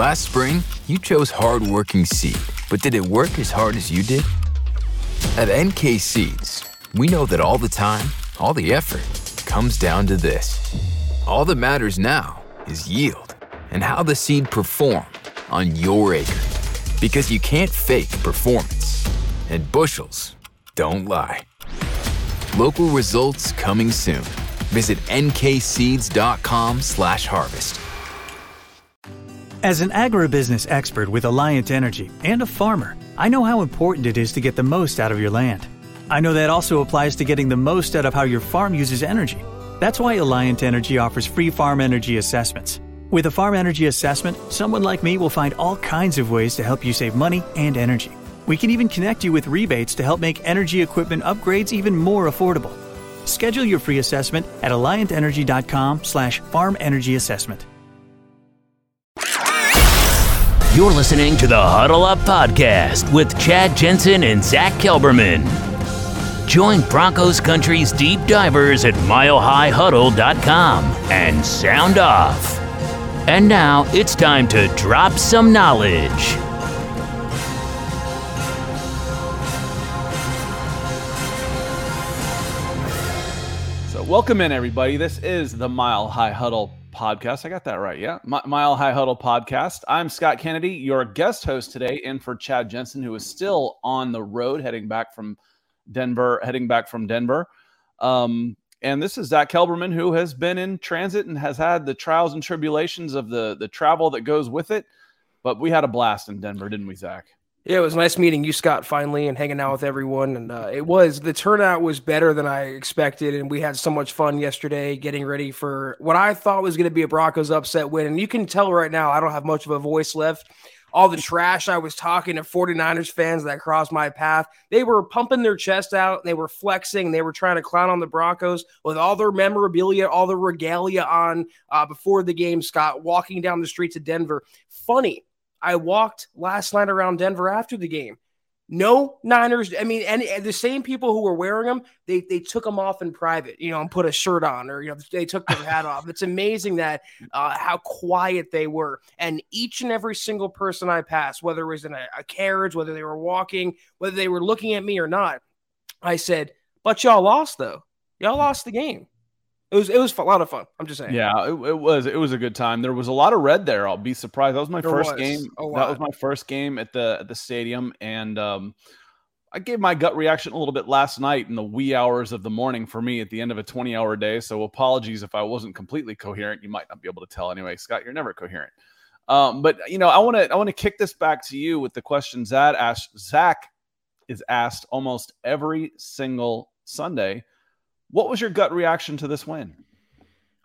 Last spring, you chose hardworking seed, but did it work as hard as you did? At NK Seeds, we know that all the time, all the effort comes down to this. All that matters now is yield and how the seed performed on your acre. Because you can't fake performance, and bushels don't lie. Local results coming soon. Visit nkseeds.com/harvest. As an agribusiness expert with Alliant Energy and a farmer, I know how important it is to get the most out of your land. I know that also applies to getting the most out of how your farm uses energy. That's why Alliant Energy offers free farm energy assessments. With a farm energy assessment, someone like me will find all kinds of ways to help you save money and energy. We can even connect you with rebates to help make energy equipment upgrades even more affordable. Schedule your free assessment at alliantenergy.com slash farm energy assessment. You're listening to the Huddle Up Podcast with Chad Jensen and Zach Kelberman. Join Broncos Country's deep divers at milehighhuddle.com and sound off. And now it's time to drop some knowledge. So, welcome in, everybody. This is the Mile High Huddle podcast. I got that right. Yeah. Mi- Mile High Huddle podcast. I'm Scott Kennedy, your guest host today, in for Chad Jensen, who is still on the road heading back from Denver, heading back from Denver. Um, and this is Zach Kelberman, who has been in transit and has had the trials and tribulations of the the travel that goes with it. But we had a blast in Denver, didn't we, Zach? Yeah, it was nice meeting you, Scott, finally, and hanging out with everyone. And uh, it was the turnout was better than I expected, and we had so much fun yesterday getting ready for what I thought was going to be a Broncos upset win. And you can tell right now I don't have much of a voice left. All the trash I was talking to 49ers fans that crossed my path, they were pumping their chest out, they were flexing, they were trying to clown on the Broncos with all their memorabilia, all the regalia on uh, before the game. Scott walking down the streets of Denver, funny I walked last night around Denver after the game. No Niners. I mean, and, and, the same people who were wearing them, they they took them off in private, you know, and put a shirt on, or you know, they took their hat off. It's amazing that uh, how quiet they were, and each and every single person I passed, whether it was in a, a carriage, whether they were walking, whether they were looking at me or not, I said, "But y'all lost, though. Y'all lost the game." It was it was a lot of fun. I'm just saying. Yeah, it, it, was it was a good time. There was a lot of red there. I'll be surprised. That was my there first was game. That was my first game at the at the stadium, and um, I gave my gut reaction a little bit last night in the wee hours of the morning for me at the end of a 20 hour day. So apologies if I wasn't completely coherent. You might not be able to tell anyway. Scott, you're never coherent. Um, but you know, I want to I want to kick this back to you with the questions that asked Zach is asked almost every single Sunday what was your gut reaction to this win?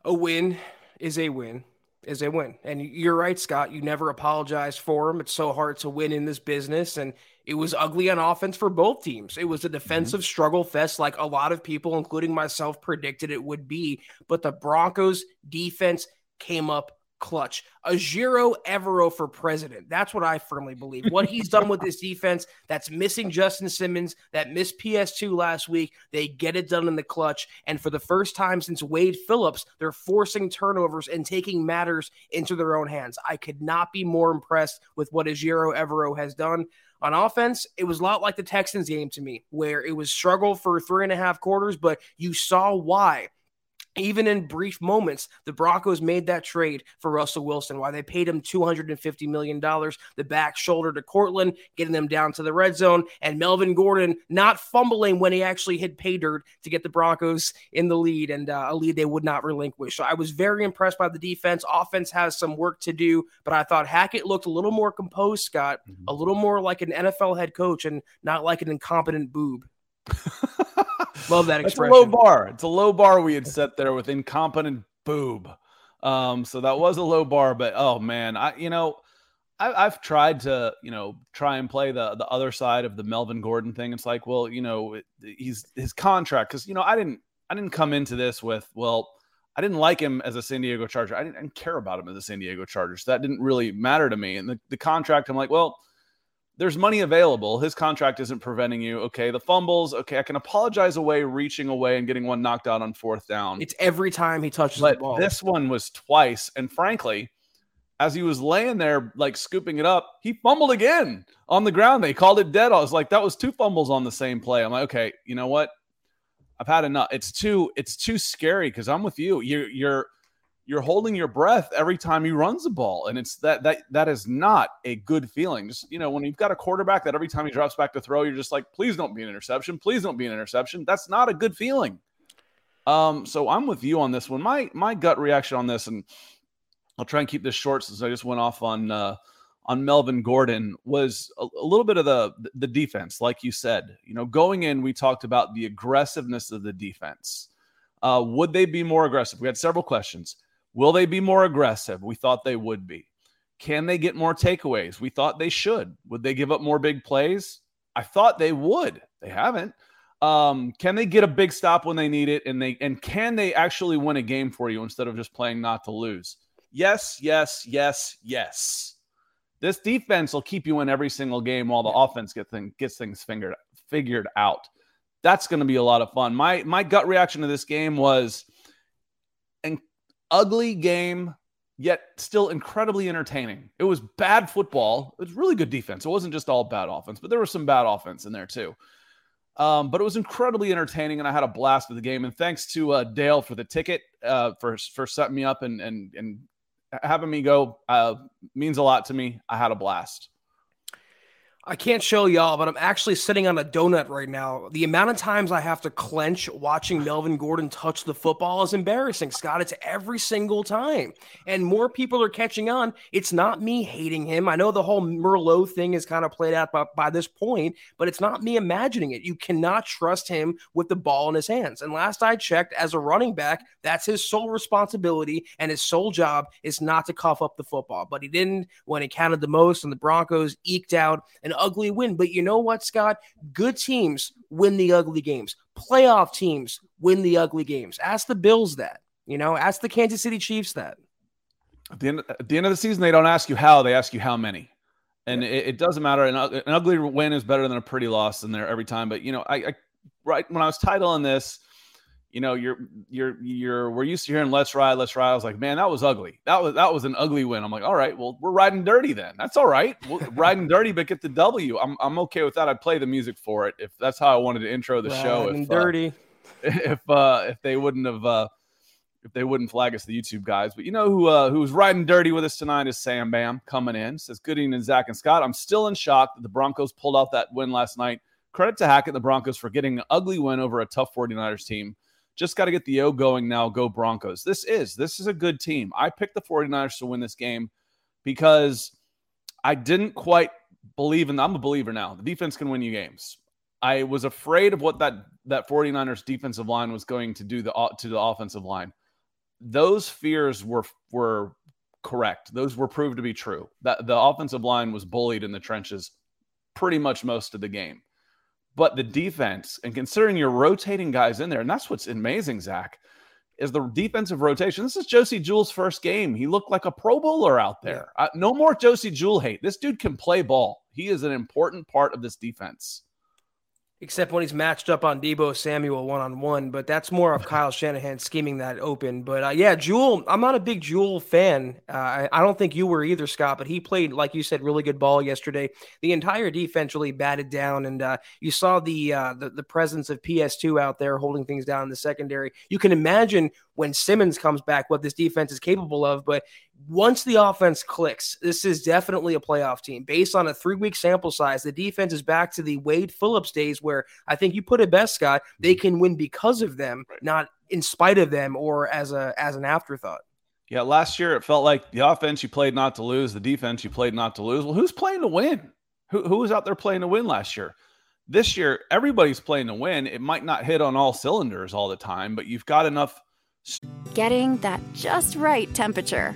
A win is a win is a win. And you're right, Scott. You never apologize for them. It's so hard to win in this business. And it was ugly on offense for both teams. It was a defensive mm-hmm. struggle fest, like a lot of people, including myself, predicted it would be. But the Broncos defense came up clutch. Ejiro Evero for president. That's what I firmly believe. What he's done with this defense that's missing Justin Simmons, that missed PS2 last week, they get it done in the clutch. And for the first time since Wade Phillips, they're forcing turnovers and taking matters into their own hands. I could not be more impressed with what Ejiro Evero has done. On offense, it was a lot like the Texans game to me, where it was struggle for three and a half quarters, but you saw why even in brief moments, the Broncos made that trade for Russell Wilson. Why they paid him $250 million, the back shoulder to Courtland, getting them down to the red zone, and Melvin Gordon not fumbling when he actually hit pay dirt to get the Broncos in the lead and uh, a lead they would not relinquish. So I was very impressed by the defense. Offense has some work to do, but I thought Hackett looked a little more composed, Scott, mm-hmm. a little more like an NFL head coach and not like an incompetent boob. Love that expression. It's a low bar. It's a low bar we had set there with incompetent boob. Um, so that was a low bar, but oh man, I you know, I, have tried to you know try and play the the other side of the Melvin Gordon thing. It's like, well, you know, he's his contract because you know I didn't I didn't come into this with well. I didn't like him as a San Diego Charger. I didn't, I didn't care about him as a San Diego Charger. So that didn't really matter to me. And the, the contract, I'm like, well, there's money available. His contract isn't preventing you. Okay, the fumbles. Okay, I can apologize away reaching away and getting one knocked out on fourth down. It's every time he touches but the ball. This one was twice, and frankly, as he was laying there, like scooping it up, he fumbled again on the ground. They called it dead. I was like, that was two fumbles on the same play. I'm like, okay, you know what? I've had enough. It's too, it's too scary because I'm with you. You're, you're, you're holding your breath every time he runs the ball, and it's that that that is not a good feeling. Just you know, when you've got a quarterback that every time he drops back to throw, you're just like, please don't be an interception. Please don't be an interception. That's not a good feeling. Um, so I'm with you on this one. My my gut reaction on this, and I'll try and keep this short since I just went off on uh, on Melvin Gordon was a, a, little bit of the the defense, like you said. You know, going in, we talked about the aggressiveness of the defense. Uh, would they be more aggressive? We had several questions. Will they be more aggressive? We thought they would be. Can they get more takeaways? We thought they should. Would they give up more big plays? I thought they would. They haven't. Um, can they get a big stop when they need it? And they and can they actually win a game for you instead of just playing not to lose? Yes, yes, yes, yes. This defense will keep you in every single game while the offense get thing, gets things figured figured out. That's going to be a lot of fun. My my gut reaction to this game was ugly game, yet still incredibly entertaining. It was bad football. It was really good defense. It wasn't just all bad offense, but there was some bad offense in there too. Um, but it was incredibly entertaining, and I had a blast with the game. And thanks to uh, Dale for the ticket, uh, for for setting me up and and and having me go uh, means a lot to me. I had a blast. I can't show y'all, but I'm actually sitting on a donut right now. The amount of times I have to clench watching Melvin Gordon touch the football is embarrassing, Scott. It's every single time. And more people are catching on. It's not me hating him. I know the whole Merlot thing is kind of played out by, by this point, but it's not me imagining it. You cannot trust him with the ball in his hands. And last I checked, as a running back, that's his sole responsibility and his sole job is not to cough up the football. But he didn't when he counted the most, and the Broncos eked out an ugly win. But you know what, Scott? Good teams win the ugly games. Playoff teams win the ugly games. Ask the Bills that. You know, ask the Kansas City Chiefs that. At the end, at the end of the season, they don't ask you how; they ask you how many. And yeah. it, it, doesn't matter. An, an, ugly win is better than a pretty loss in there every time. But you know, I, I right when I was titling this, you know, you're you're you're we're used to hearing let's ride, let's ride. I was like, man, that was ugly. That was that was an ugly win. I'm like, all right, well, we're riding dirty then. That's all right. We're riding dirty, but get the W. I'm I'm okay with that. I'd play the music for it if that's how I wanted to intro the riding show. If dirty. Uh, if uh if they wouldn't have uh if they wouldn't flag us the YouTube guys. But you know who uh, who's riding dirty with us tonight is Sam Bam coming in. Says good evening, Zach and Scott. I'm still in shock that the Broncos pulled out that win last night. Credit to Hackett and the Broncos for getting an ugly win over a tough 49ers team. Just got to get the O going now. Go Broncos. This is this is a good team. I picked the 49ers to win this game because I didn't quite believe in I'm a believer now. The defense can win you games. I was afraid of what that that 49ers defensive line was going to do the uh, to the offensive line. Those fears were were correct. Those were proved to be true. That the offensive line was bullied in the trenches pretty much most of the game. But the defense, and considering you're rotating guys in there, and that's what's amazing, Zach, is the defensive rotation. This is Josey Jewell's first game. He looked like a Pro Bowler out there. Uh, no more Josey Jewell hate. This dude can play ball. He is an important part of this defense except when he's matched up on Deebo Samuel one on one. But that's more of Kyle Shanahan scheming that open. But uh, yeah, Jewell, I'm not a big Jewell fan. Uh, I, I, don't think you were either, Scott. But he played, like you said, really good ball yesterday. The entire defense really batted down, and uh, you saw the, uh, the the presence of PS2 out there holding things down in the secondary. You can imagine when Simmons comes back what this defense is capable of. But once the offense clicks, this is definitely a playoff team. Based on a three week sample size, the defense is back to the Wade Phillips days where I think you put it best, Scott. They mm-hmm. can win because of them, not in spite of them or as a as an afterthought. Yeah, last year it felt like the offense you played not to lose, the defense you played not to lose. Well, who's playing to win? Who, who was out there playing to win last year? This year, everybody's playing to win. It might not hit on all cylinders all the time, but you've got enough. Getting that just right temperature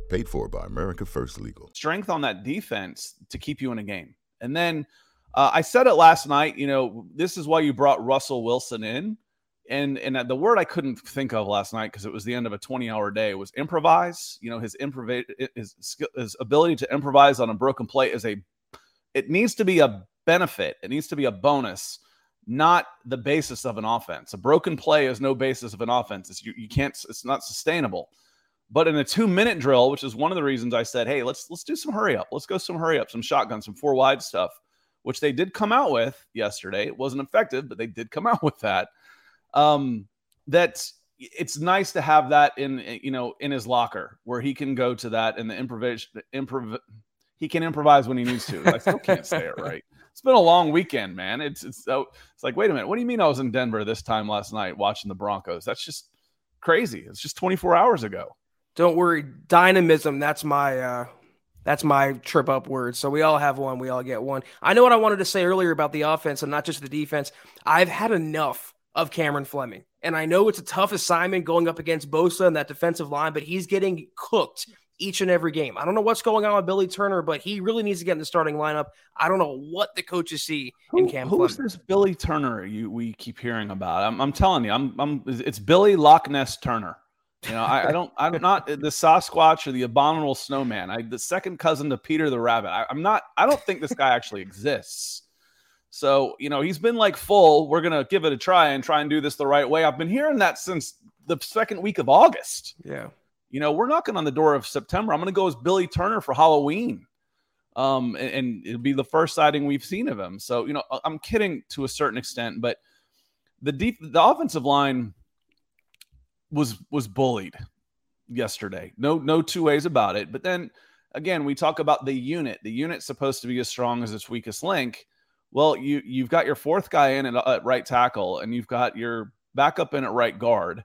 Paid for by America First Legal. Strength on that defense to keep you in a game. And then uh, I said it last night, you know, this is why you brought Russell Wilson in and and the word I couldn't think of last night because it was the end of a 20 hour day was improvise. You know, his improvise his his ability to improvise on a broken play is a it needs to be a benefit. It needs to be a bonus, not the basis of an offense. A broken play is no basis of an offense. It's, you, you can't. It's not sustainable. But in a two minute drill, which is one of the reasons I said, hey, let's let's do some hurry up. Let's go some hurry up, some shotgun, some four wide stuff, which they did come out with yesterday. It wasn't effective, but they did come out with that um, that it's nice to have that in you know in his locker where he can go to that and the improvisation improv he can improvise when he needs to. I still can't say it right. It's been a long weekend, man. It's it's so it's like wait a minute. What do you mean I was in Denver this time last night watching the Broncos? That's just crazy. It's just 24 hours ago. Don't worry, dynamism. That's my uh that's my trip up word. So we all have one. We all get one. I know what I wanted to say earlier about the offense and not just the defense. I've had enough of Cameron Fleming. And I know it's a tough assignment going up against Bosa and that defensive line, but he's getting cooked each and every game. I don't know what's going on with Billy Turner, but he really needs to get in the starting lineup. I don't know what the coaches see Who, in Cam. Who's this Billy Turner you we keep hearing about? I'm, I'm telling you, I'm, I'm it's Billy Loch Ness Turner. You know, I, I, don't, I'm not the Sasquatch or the abominable snowman. I the second cousin to Peter the Rabbit. I, I'm not. I don't think this guy actually exists. So, you know, he's been like full. We're going to give it a try and try and do this the right way. I've been hearing that since the second week of August. Yeah. You know, we're knocking on the door of September. I'm going to go as Billy Turner for Halloween. Um, and, and it'll be the first sighting we've seen of him. So, you know, I'm kidding to a certain extent, but the deep, the offensive line was, was bullied yesterday. No, no two ways about it. But then again, we talk about the unit. The unit's supposed to be as strong as its weakest link well, you you've got your fourth guy in at, at right tackle, and you've got your backup in at right guard.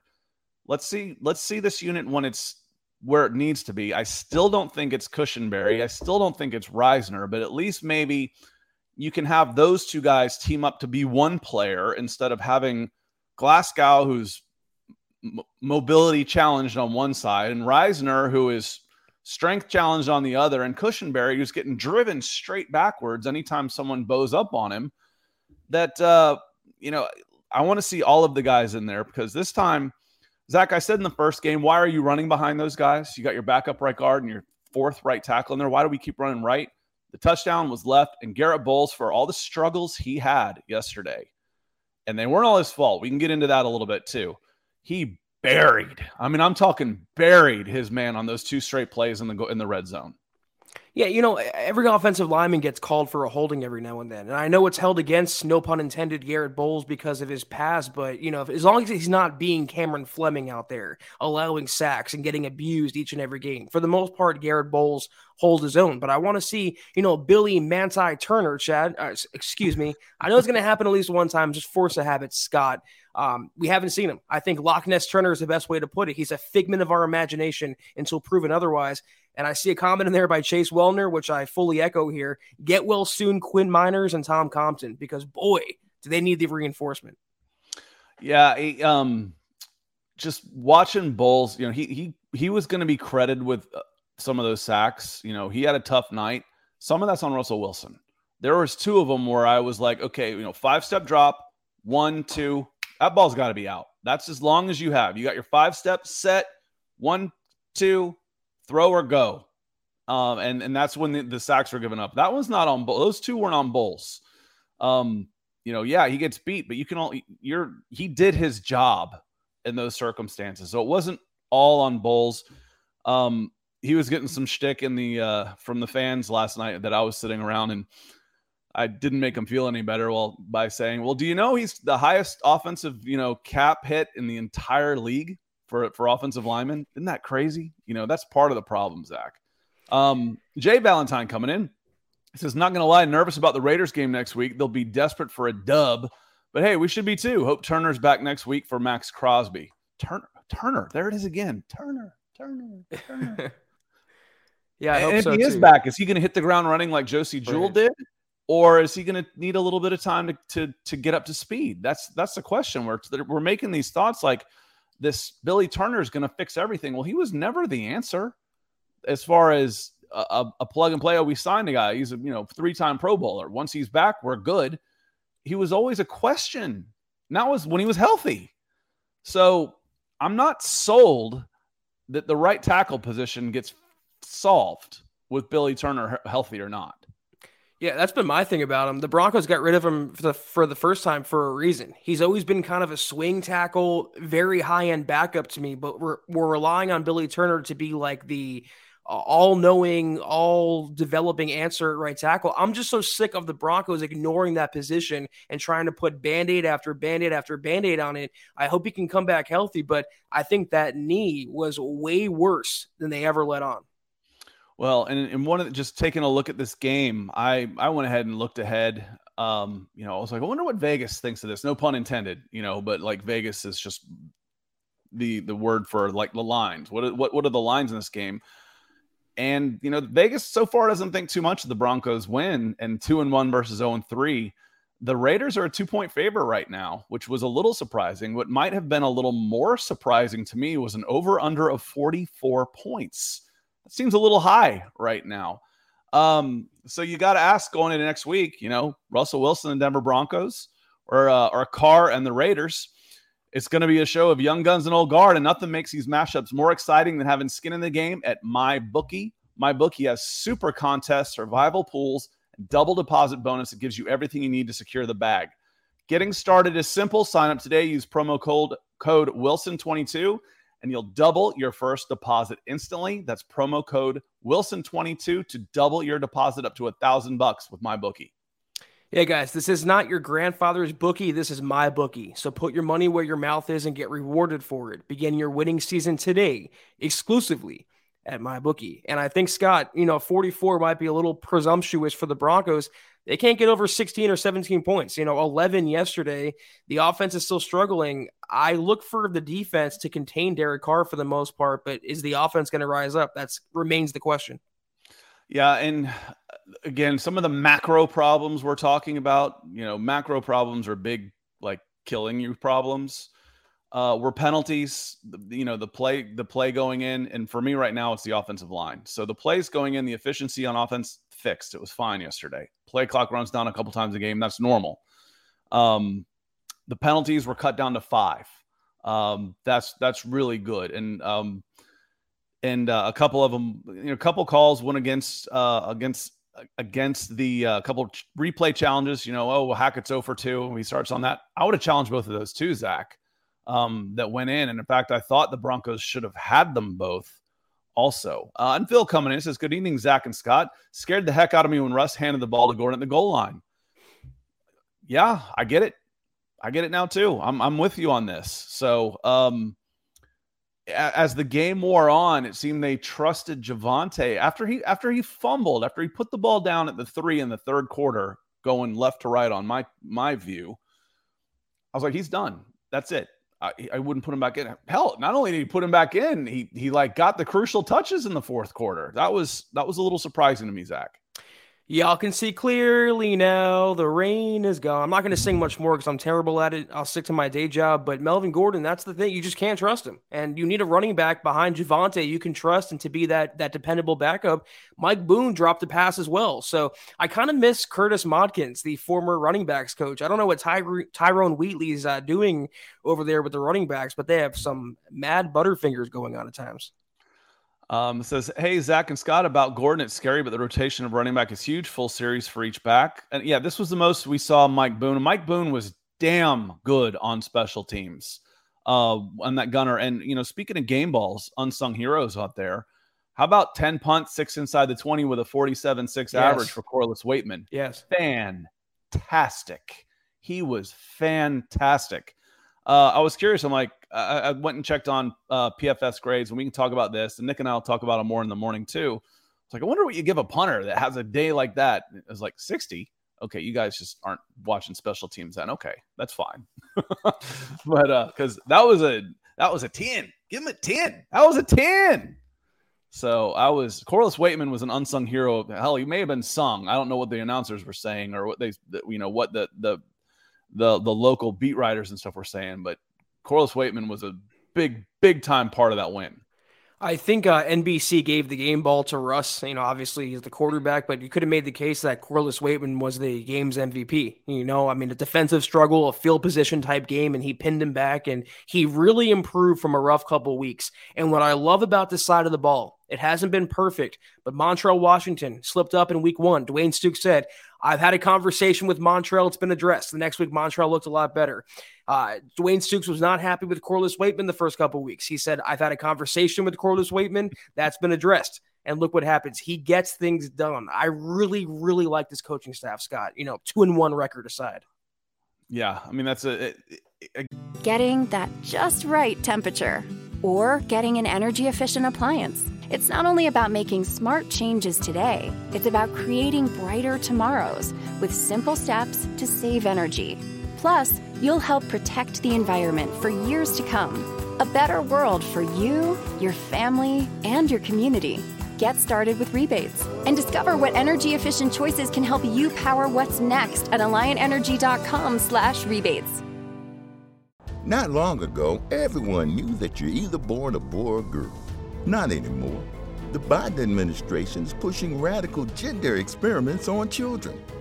Let's see. Let's see this unit when it's where it needs to be. I still don't think it's Cushenberry. I still don't think it's Risner, but at least maybe you can have those two guys team up to be one player instead of having Glasgow, who's mobility challenged on one side, and Risner, who is strength challenged on the other, and Cushenberry, who's getting driven straight backwards anytime someone bows up on him. That, uh, you know, I want to see all of the guys in there because this time, Zach, I said in the first game, why are you running behind those guys? You got your backup right guard and your fourth right tackle in there. Why do we keep running right? The touchdown was left, and Garrett Bolles, for all the struggles he had yesterday, and they weren't all his fault. We can get into that a little bit too. He buried. I mean, I'm talking buried his man on those two straight plays in the in the red zone. Yeah, you know, every offensive lineman gets called for a holding every now and then. And I know it's held against, no pun intended, Garrett Bolles because of his past, but, you know, if, as long as he's not being Cameron Fleming out there, allowing sacks and getting abused each and every game, for the most part, Garrett Bolles holds his own. But I want to see, you know, Billy Manti Turner, Chad, uh, excuse me. I know it's going to happen at least one time, just force a habit, Scott. Um, we haven't seen him. I think Loch Ness Turner is the best way to put it. He's a figment of our imagination until proven otherwise. And I see a comment in there by Chase Wellner, which I fully echo here. Get well soon, Quinn Meinerz and Tom Compton, because boy, do they need the reinforcement. Yeah, he, um, just watching Bolles, you know, he he he was going to be credited with uh, some of those sacks. You know, he had a tough night. Some of that's on Russell Wilson. There was two of them where I was like, okay, you know, five step drop, one, two, that ball's got to be out. That's as long as you have. You got your five steps set, one, two, throw or go. Um, and and that's when the, the sacks were given up. That was not on Bull. those two weren't on Bolles. Um, you know, yeah, he gets beat, but you can all you're he did his job in those circumstances. So it wasn't all on Bolles. Um, he was getting some shtick in the uh from the fans last night that I was sitting around and I didn't make him feel any better well by saying, "Well, do you know he's the highest offensive, you know, cap hit in the entire league for for offensive linemen? Isn't that crazy? You know, that's part of the problem, Zach." Um, Jay Valentine coming in. He says, "Not going to lie, nervous about the Raiders game next week. They'll be desperate for a dub, but hey, we should be too. Hope Turner's back next week for Maxx Crosby. Turner, Turner, there it is again. Turner, Turner, Turner." yeah, I and hope if so he is back, is he going to hit the ground running like Josey Jewell Right. did? or is he going to need a little bit of time to, to to get up to speed? That's that's the question. We're we're making these thoughts like this Billy Turner is going to fix everything. Well, he was never the answer as far as a, a- plug and play. Oh, we signed a guy. He's a you know three time Pro Bowler. Once he's back, we're good. He was always a question. And that was when he was healthy. So I'm not sold that the right tackle position gets solved with Billy Turner healthy or not. Yeah, that's been my thing about him. The Broncos got rid of him for the, for the first time for a reason. He's always been kind of a swing tackle, very high end backup to me, but we're we're relying on Billy Turner to be like the uh, all knowing, all developing answer at right tackle. I'm just so sick of the Broncos ignoring that position and trying to put band aid after band aid after band aid on it. I hope he can come back healthy, but I think that knee was way worse than they ever let on. Well, and and one of the, just taking a look at this game, I I went ahead and looked ahead. Um, you know, I was like, I wonder what Vegas thinks of this. No pun intended, you know, but like Vegas is just the the word for like the lines. What are- what what are the lines in this game? And you know, Vegas so far doesn't think too much of the Broncos win and two and one versus zero and three. The Raiders are a two point favor right now, which was a little surprising. What might have been a little more surprising to me was an over under of 44 points. That seems a little high right now. Um, so you got to ask going into next week, you know, Russell Wilson and Denver Broncos or, uh, or Carr and the Raiders. It's going to be a show of young guns and old guard, and nothing makes these mashups more exciting than having skin in the game at my bookie. My bookie has super contests, survival pools, double deposit bonus that gives you everything you need to secure the bag. Getting started is simple. Sign up today. Use promo code code Wilson22 and you'll double your first deposit instantly. That's promo code Wilson22 to double your deposit up to a thousand bucks with my bookie. Yeah, guys, this is not your grandfather's bookie. This is my bookie. So put your money where your mouth is and get rewarded for it. Begin your winning season today, exclusively at my bookie. And I think Scott, you know, 44 might be a little presumptuous for the Broncos. They can't get over 16 or 17 points. You know, 11 yesterday. The offense is still struggling. I look for the defense to contain Derek Carr for the most part, but is the offense going to rise up? That's remains the question. Yeah, and again, some of the macro problems we're talking about, you know, macro problems are big, like killing you problems. Uh, were penalties, you know, the play, the play going in, and for me right now, it's the offensive line. So the plays going in, the efficiency on offense fixed. It was fine yesterday. Play clock runs down a couple times a game. That's normal. Um, the penalties were cut down to five. Um, that's that's really good. And um, and uh, a couple of them, you know, a couple calls went against uh, against against the uh, couple replay challenges. You know, oh, well, Hackett's 0 for 2. He starts on that. I would have challenged both of those too, Zach, um, that went in. And in fact, I thought the Broncos should have had them both also. Uh, and Phil coming in says, Good evening, Zach and Scott. Scared the heck out of me when Russ handed the ball to Gordon at the goal line. Yeah, I get it. I get it now too. I'm, I'm with you on this. So, um, as the game wore on, it seemed they trusted Javonte after he after he fumbled, after he put the ball down at the three in the third quarter, going left to right on my my view. I was like, he's done. That's it. I, I wouldn't put him back in. Hell, not only did he put him back in, he he like got the crucial touches in the fourth quarter. That was that was a little surprising to me, Zach. Y'all can see clearly now. The rain is gone. I'm not going to sing much more because I'm terrible at it. I'll stick to my day job. But Melvin Gordon, that's the thing. You just can't trust him. And you need a running back behind Javonte you can trust and to be that that dependable backup. Mike Boone dropped the pass as well. So I kind of miss Curtis Modkins, the former running backs coach. I don't know what Ty- Tyrone Wheatley's uh, doing over there with the running backs, but they have some mad butterfingers going on at times. Um, says, "Hey Zach and Scott, about Gordon, it's scary, but the rotation of running back is huge. Full series for each back, and yeah, this was the most we saw Mike Boone. Mike Boone was damn good on special teams, uh, on that gunner. And you know, speaking of game balls, unsung heroes out there, how about ten punts, six inside the twenty with a forty-seven six Yes. average for Corliss Waitman? Yes. fantastic. He was fantastic. Uh, I was curious. I'm like, I, I went and checked on uh, PFF grades, and we can talk about this. And Nick and I will talk about it more in the morning too. It's like, I wonder what you give a punter that has a day like that. It was like 60. Okay, you guys just aren't watching special teams then. Okay, that's fine. but uh, because that was a that was a 10. Give him a 10. That was a 10. So I was Corliss Waitman was an unsung hero. Hell, he may have been sung. I don't know what the announcers were saying or what they, the- you know, what the the the the local beat writers and stuff were saying. But Corliss Waitman was a big big time part of that win. I think uh, NBC gave the game ball to Russ. You know, obviously he's the quarterback, but you could have made the case that Corliss Waitman was the game's MVP. You know, I mean, a defensive struggle, a field position type game, and he pinned him back, and he really improved from a rough couple weeks. And what I love about this side of the ball, it hasn't been perfect, but Montreal Washington slipped up in week one. Dwayne Stukes said, I've had a conversation with Montreal. It's been addressed. The next week, Montreal looked a lot better. Uh, Dwayne Stukes was not happy with Corliss Waitman the first couple weeks. He said, I've had a conversation with Corliss Waitman. That's been addressed. And look what happens. He gets things done. I really, really like this coaching staff, Scott. You know, two and one record aside. Yeah, I mean that's a, it, it- Getting that just right temperature or getting an energy efficient appliance. It's not only about making smart changes today, it's about creating brighter tomorrows with simple steps to save energy. Plus, you'll help protect the environment for years to come. A better world for you, your family, and your community. Get started with rebates and discover what energy efficient choices can help you power what's next at alliantenergy.com/slash rebates. Not long ago, everyone knew that you're either born a boy or girl. Not anymore. The Biden administration is pushing radical gender experiments on children,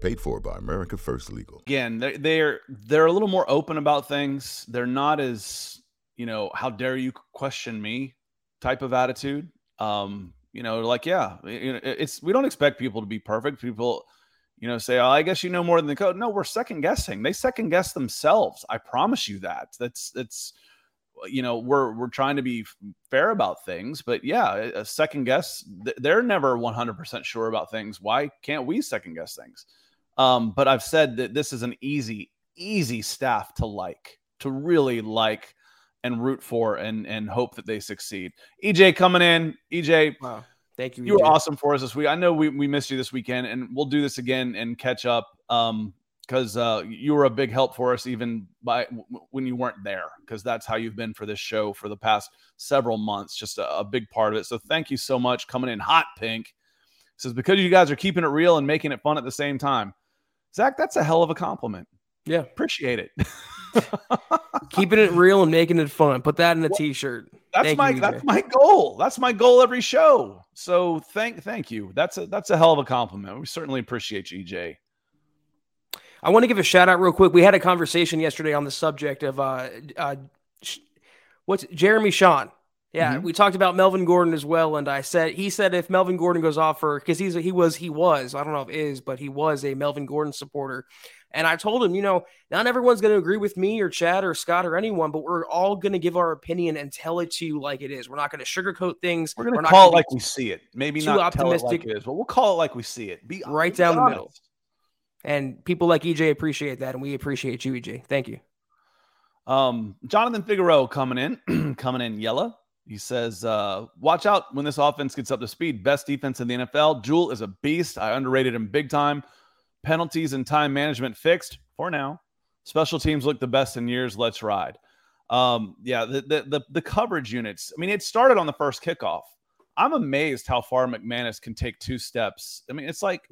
Paid for by America First Legal. again they're, they're they're a little more open about things. They're not as you know how dare you question me type of attitude. Um, you know, like yeah, it's we don't expect people to be perfect. People you know, say, oh, I guess you know more than the code. No, we're second guessing. They second guess themselves. I promise you that. That's it's you know, we're we're trying to be fair about things, but yeah, a second guess. They're never 100% sure about things. Why can't we second guess things? Um, but I've said that this is an easy, easy staff to like, to really like and root for and and hope that they succeed. EJ coming in. EJ, Wow. Thank you. you were awesome for us this week. I know we, we missed you this weekend, and we'll do this again and catch up. Um, because uh, you were a big help for us even by w- when you weren't there, because that's how you've been for this show for the past several months. Just a, a big part of it. So thank you so much coming in hot, Pink. Says because you guys are keeping it real and making it fun at the same time. Zach, that's a hell of a compliment. Yeah. Appreciate it. Keeping it real and making it fun. Put that in a t-shirt. That's Thank my you, that's my goal. That's my goal every show. So thank thank you. That's a that's a hell of a compliment. We certainly appreciate you, EJ. I want to give a shout out real quick. We had a conversation yesterday on the subject of uh, uh, what's Jeremy Sean. Yeah, Mhm. we talked about Melvin Gordon as well, and I said he said if Melvin Gordon goes off for because he's he was he was I don't know if is but he was a Melvin Gordon supporter, and I told him you know not everyone's going to agree with me or Chad or Scott or anyone, but we're all going to give our opinion and tell it to you like it is. We're not going to sugarcoat things. We're gonna call it like we see it. Maybe too not tell it like optimistic. it is, but we'll call it like we see it. Be Right be down the middle. And people like EJ appreciate that, and we appreciate you, EJ. Thank you. Um, Jonathan Figueroa coming in, coming in yellow. He says, uh, watch out when this offense gets up to speed. Best defense in the NFL. Jewell is a beast. I underrated him big time. Penalties and time management fixed for now. Special teams look the best in years. Let's ride. Um, yeah, the, the the the coverage units. I mean, it started on the first kickoff. I'm amazed how far McManus can take two steps. I mean, it's like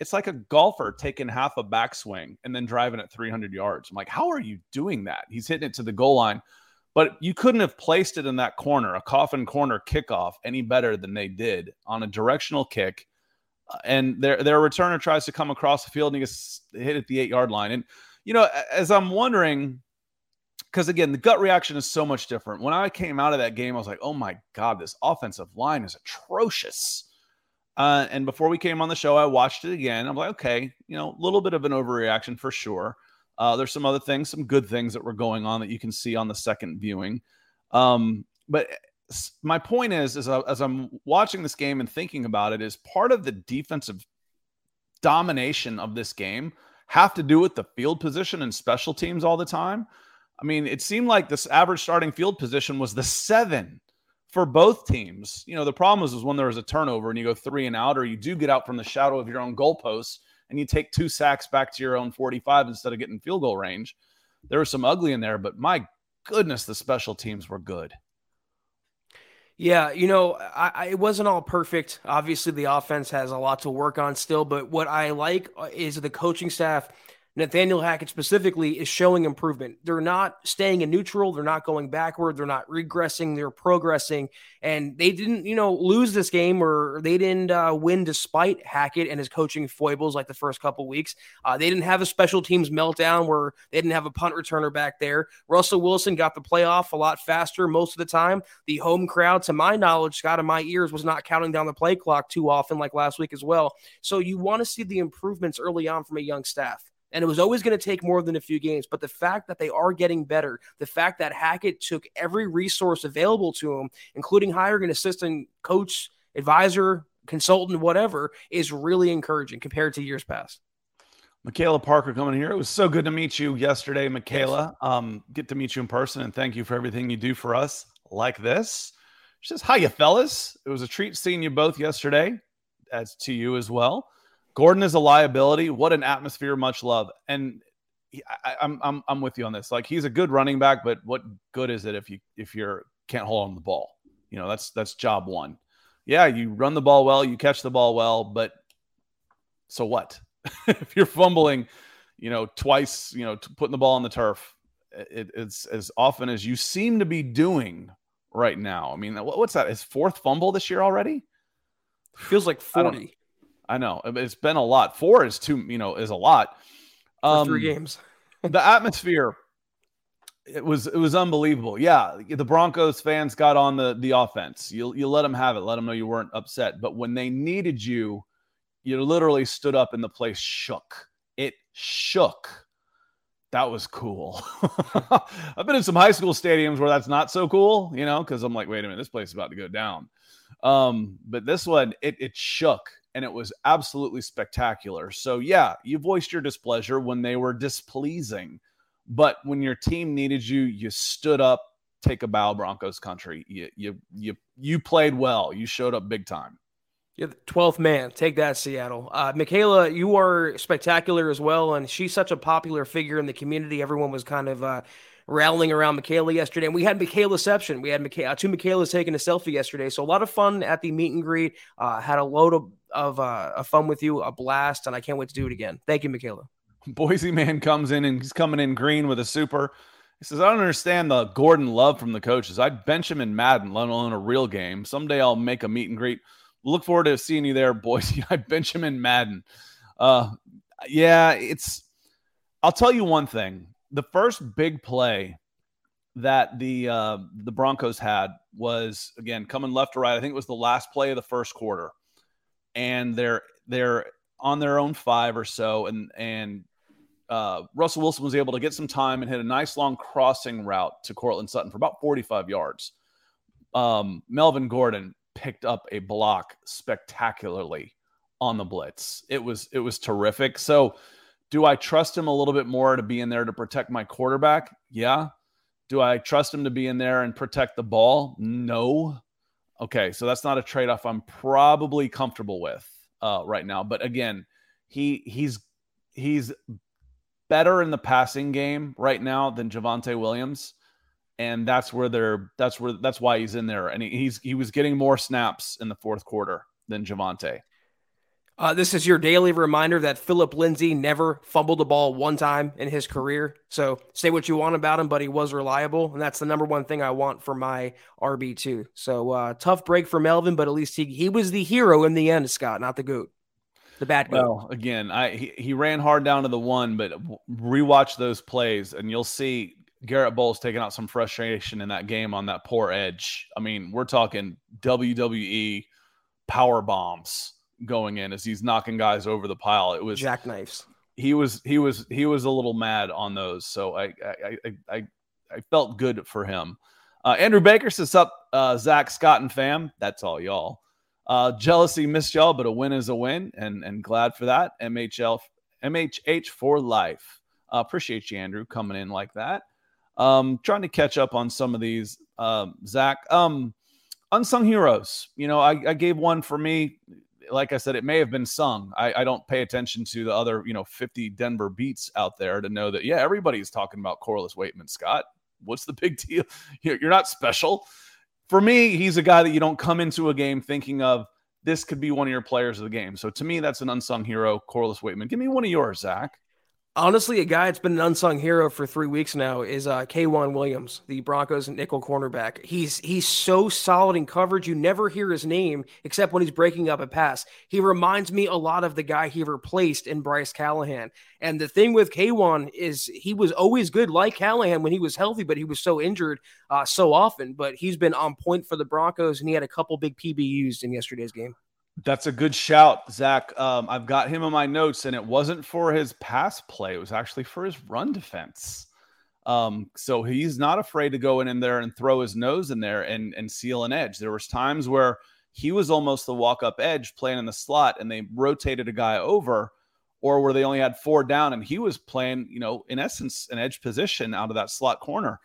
it's like a golfer taking half a backswing and then driving at 300 yards. I'm like, how are you doing that? He's hitting it to the goal line, but you couldn't have placed it in that corner, a coffin corner kickoff, any better than they did on a directional kick. Uh, and their their returner tries to come across the field and he gets hit at the eight yard line. And you know, as I'm wondering, because again, the gut reaction is so much different. When I came out of that game, I was like, oh my god, this offensive line is atrocious uh, and before we came on the show, I watched it again. I'm like, okay, you know, a little bit of an overreaction for sure. Uh, there's some other things, some good things that were going on that you can see on the second viewing. Um, but my point is, is uh, as I'm watching this game and thinking about it, is part of the defensive domination of this game have to do with the field position and special teams all the time. I mean, it seemed like this average starting field position was the seven for both teams. You know, the problem is, is when there is a turnover and you go three and out, or you do get out from the shadow of your own goalposts and you take two sacks back to your own 45 instead of getting field goal range. There was some ugly in there, but my goodness, the special teams were good. Yeah, you know, I, I, it wasn't all perfect. Obviously, the offense has a lot to work on still, but what I like uh, is the coaching staff Nathaniel Hackett specifically is showing improvement. They're not staying in neutral. They're not going backward. They're not regressing. They're progressing. And they didn't, you know, lose this game or they didn't uh, win despite Hackett and his coaching foibles like the first couple weeks. Uh, they didn't have a special teams meltdown where they didn't have a punt returner back there. Russell Wilson got the playoff a lot faster most of the time. The home crowd, to my knowledge, Scott in my ears, was not counting down the play clock too often like last week as well. So you want to see the improvements early on from a young staff. And it was always going to take more than a few games. But the fact that they are getting better, the fact that Hackett took every resource available to him, including hiring an assistant coach, advisor, consultant, whatever, is really encouraging compared to years past. Michaela Parker coming here. It was so good to meet you yesterday, Michaela. Um, get to meet you in person and thank you for everything you do for us like this. She says, Hi, you fellas. It was a treat seeing you both yesterday, as to you as well. Gordon is a liability. What an atmosphere, much love. And I, am I'm, I'm I'm with you on this. Like he's a good running back, but what good is it if you if you're can't hold on the ball? You know, that's that's job one. Yeah, you run the ball well, you catch the ball well, but so what? if you're fumbling, you know, twice, you know, putting the ball on the turf, it, it's as often as you seem to be doing right now. I mean, what's that? His fourth fumble this year already? Feels like 40. I know it's been a lot. Four is too, you know, is a lot. Um, three games. the atmosphere, it was it was unbelievable. Yeah, the Broncos fans got on the the offense. You you let them have it. Let them know you weren't upset. But when they needed you, you literally stood up and the place shook. It shook. That was cool. I've been in some high school stadiums where that's not so cool, you know, because I'm like, wait a minute, this place is about to go down. Um, but this one, it it shook and it was absolutely spectacular. So, yeah, you voiced your displeasure when they were displeasing, but when your team needed you, you stood up, take a bow, Broncos country. You you you you played well. You showed up big time. You're the 12th man. Take that, Seattle. Uh, Michaela, you are spectacular as well. And she's such a popular figure in the community. Everyone was kind of uh, rallying around Michaela yesterday. And we had Michaelaception. We had Michaela, two Michaelas taking a selfie yesterday. So a lot of fun at the meet and greet. Uh, had a load of, of, uh, fun with you, a blast. And I can't wait to do it again. Thank you, Michaela. Boise man comes in and he's coming in green with a super. He says, I don't understand the Gordon love from the coaches. I'd bench him in Madden, let alone a real game. Someday I'll make a meet and greet. Look forward to seeing you there, Boise. I bench him in Madden. Uh, yeah, it's. I'll tell you one thing the first big play that the uh, the Broncos had was again coming left to right. I think it was the last play of the first quarter, and they're they're on their own five or so, and and uh, Russell Wilson was able to get some time and hit a nice long crossing route to Courtland Sutton for about 45 yards. Um, Melvin Gordon picked up a block spectacularly on the blitz. It was it was terrific. So do I trust him a little bit more to be in there to protect my quarterback? Yeah. Do I trust him to be in there and protect the ball? No. Okay, so that's not a trade off I'm probably comfortable with uh, right now. But again, he he's he's better in the passing game right now than Javonte Williams, and that's where they're that's where that's why he's in there. And he, he's he was getting more snaps in the fourth quarter than Javonte. Uh, this is your daily reminder that Phillip Lindsay never fumbled the ball one time in his career. So say what you want about him, but he was reliable, and that's the number one thing I want for my RB two. So uh, tough break for Melvin, but at least he he was the hero in the end, Scott, not the goat, the bad goat. Well, again, I he, he ran hard down to the one, but rewatch those plays, and you'll see Garrett Bolles taking out some frustration in that game on that poor edge. I mean, we're talking WWE power bombs going in as he's knocking guys over the pile. It was jackknives. He was he was he was a little mad on those, so I I I I, I felt good for him. Uh, Andrew Baker says up uh, Zach Scott and fam. That's all y'all. Uh, jealousy missed y'all, but a win is a win, and and glad for that. MHL MHH for life. Uh, appreciate you, Andrew, coming in like that. Um, trying to catch up on some of these. Um, Zach, um, unsung heroes. You know, I, I gave one for me like I said, it may have been sung. I, I, don't pay attention to the other, you know, 50 Denver beats out there to know that, yeah, everybody's talking about Corliss Waitman, Scott. What's the big deal? You're not special. For me, he's a guy that you don't come into a game thinking of this could be one of your players of the game. So to me, that's an unsung hero, Corliss Waitman. Give me one of yours, Zach. Honestly, a guy that's been an unsung hero for three weeks now is uh, K'Waun Williams, the Broncos nickel cornerback. He's he's so solid in coverage. You never hear his name except when he's breaking up a pass. He reminds me a lot of the guy he replaced in Bryce Callahan. And the thing with K'Waun is he was always good like Callahan when he was healthy, but he was so injured uh, so often. But he's been on point for the Broncos, and he had a couple big PBUs in yesterday's game. That's a good shout, Zach. Um, I've got him in my notes, and it wasn't for his pass play; it was actually for his run defense. Um, so he's not afraid to go in, in there and throw his nose in there and and seal an edge. There was times where he was almost the walk up edge playing in the slot, and they rotated a guy over, or where they only had four down, and he was playing, you know, in essence, an edge position out of that slot corner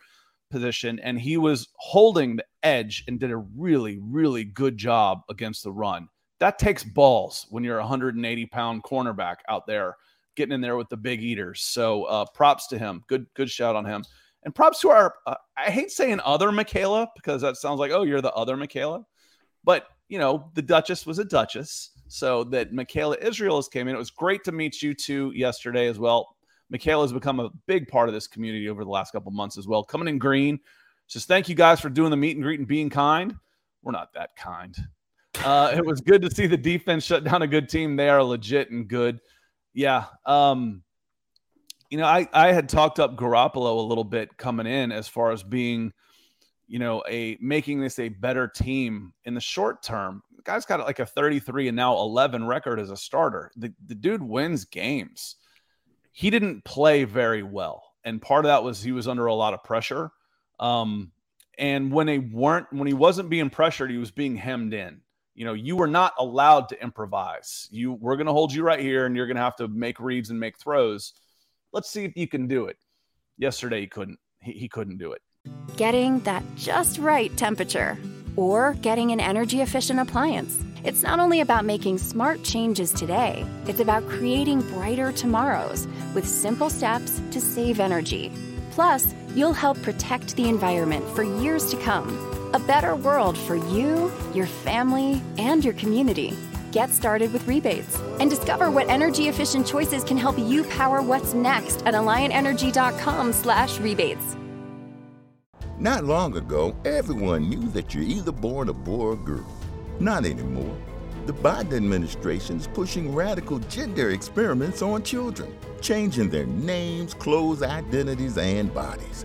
position, and he was holding the edge and did a really, really good job against the run that takes balls when you're a 180 pound cornerback out there getting in there with the big eaters. So uh, props to him. Good good shout on him. And props to our uh, I hate saying other Michaela because that sounds like oh you're the other Michaela, but you know the Duchess was a Duchess. So that Michaela Israel has came in. It was great to meet you two yesterday as well. Michaela has become a big part of this community over the last couple months as well. Coming in green. Just thank you guys for doing the meet and greet and being kind. We're not that kind. Uh, it was good to see the defense shut down a good team. They are legit and good. Yeah. Um, you know, I, I had talked up Garoppolo a little bit coming in as far as being, you know, a making this a better team in the short term. The guy's got like a 33 and now 11 record as a starter. The, the dude wins games. He didn't play very well. And part of that was he was under a lot of pressure. Um, and when they weren't, when he wasn't being pressured, he was being hemmed in you know, you were not allowed to improvise. You we're going to hold you right here and you're going to have to make reads and make throws. Let's see if you can do it. Yesterday he couldn't. He, he couldn't do it. Getting that just right temperature or getting an energy efficient appliance. It's not only about making smart changes today, it's about creating brighter tomorrows with simple steps to save energy. Plus, you'll help protect the environment for years to come. A better world for you, your family, and your community. Get started with rebates and discover what energy efficient choices can help you power what's next at alliantenergy.com/rebates. Not long ago, everyone knew that you're either born a boy or girl. Not anymore. The Biden administration is pushing radical gender experiments on children, changing their names, clothes, identities, and bodies.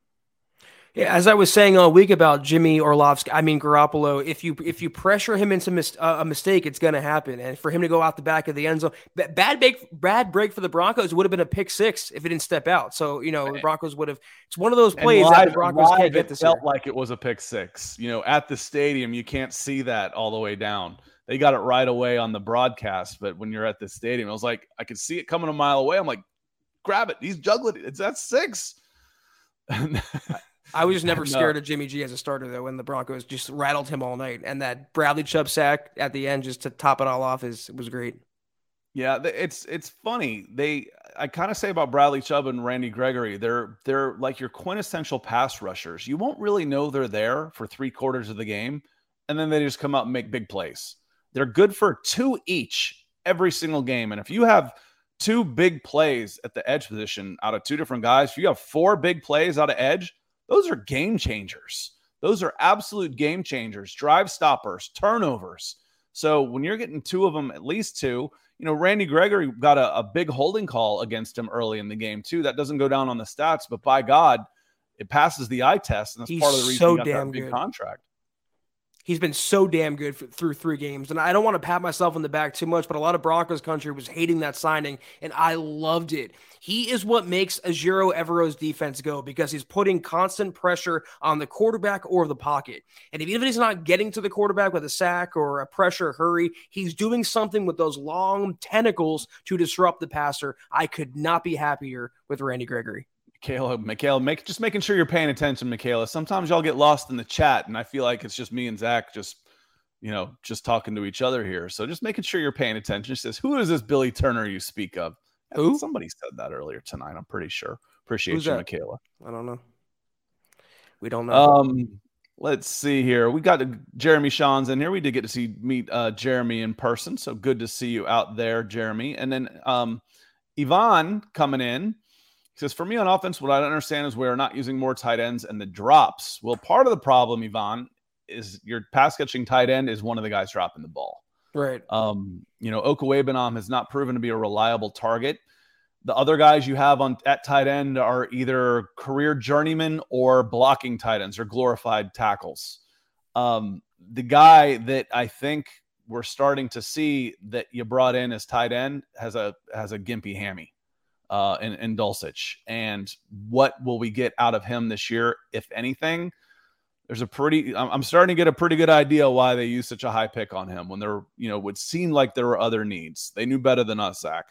Yeah, as I was saying all week about Jimmy Orlovsky, I mean Garoppolo. If you if you pressure him into mis- uh, a mistake, it's going to happen. And for him to go out the back of the end zone, bad break, bad break for the Broncos would have been a pick six if it didn't step out. So you know right. the Broncos would have. It's one of those plays live, that the Broncos can't get this. Felt year. like it was a pick six. You know, at the stadium, you can't see that all the way down. They got it right away on the broadcast, but when you're at the stadium, I was like, I could see it coming a mile away. I'm like, grab it. He's juggling it. It's that six. I was just never uh, scared of Jimmy G as a starter though, when the Broncos just rattled him all night, and that Bradley Chubb sack at the end just to top it all off is was great. Yeah, it's it's funny. They I kind of say about Bradley Chubb and Randy Gregory, they're they're like your quintessential pass rushers. You won't really know they're there for three quarters of the game, and then they just come out and make big plays. They're good for two each every single game, and if you have two big plays at the edge position out of two different guys, if you have four big plays out of edge those are game changers. Those are absolute game changers, drive stoppers, turnovers. So when you're getting two of them, at least two, you know, Randy Gregory got a, a big holding call against him early in the game, too. That doesn't go down on the stats, but by God, it passes the eye test. And that's He's part of the reason so he got damn that big good. contract. He's been so damn good for, through three games. And I don't want to pat myself on the back too much, but a lot of Broncos country was hating that signing, and I loved it. He is what makes Ejiro Evero's defense go because he's putting constant pressure on the quarterback or the pocket. And even if he's not getting to the quarterback with a sack or a pressure hurry, he's doing something with those long tentacles to disrupt the passer. I could not be happier with Randy Gregory. Michaela, Michaela, make just making sure you're paying attention, Michaela. Sometimes y'all get lost in the chat, and I feel like it's just me and Zach just, you know, just talking to each other here. So just making sure you're paying attention. She says, "Who is this Billy Turner you speak of?" Who? Somebody said that earlier tonight. I'm pretty sure. Appreciate Who's you, that? Michaela. I don't know. We don't know. Um, let's see here. We got Jeremy Sean's in here. We did get to see meet uh, Jeremy in person, so good to see you out there, Jeremy. And then um, Yvonne coming in says, "For me on offense, what I don't understand is we're not using more tight ends and the drops. Well, part of the problem, Yvonne, is your pass catching tight end is one of the guys dropping the ball. right. Um, you know, Okwuegbunam has not proven to be a reliable target. The other guys you have on at tight end are either career journeymen or blocking tight ends or glorified tackles. Um, the guy that I think we're starting to see that you brought in as tight end has a has a gimpy hammy uh, in, in Dulcich. And what will we get out of him this year, if anything? There's a pretty. I'm starting to get a pretty good idea why they use such a high pick on him when there, you know, would seem like there were other needs. They knew better than us, Zach.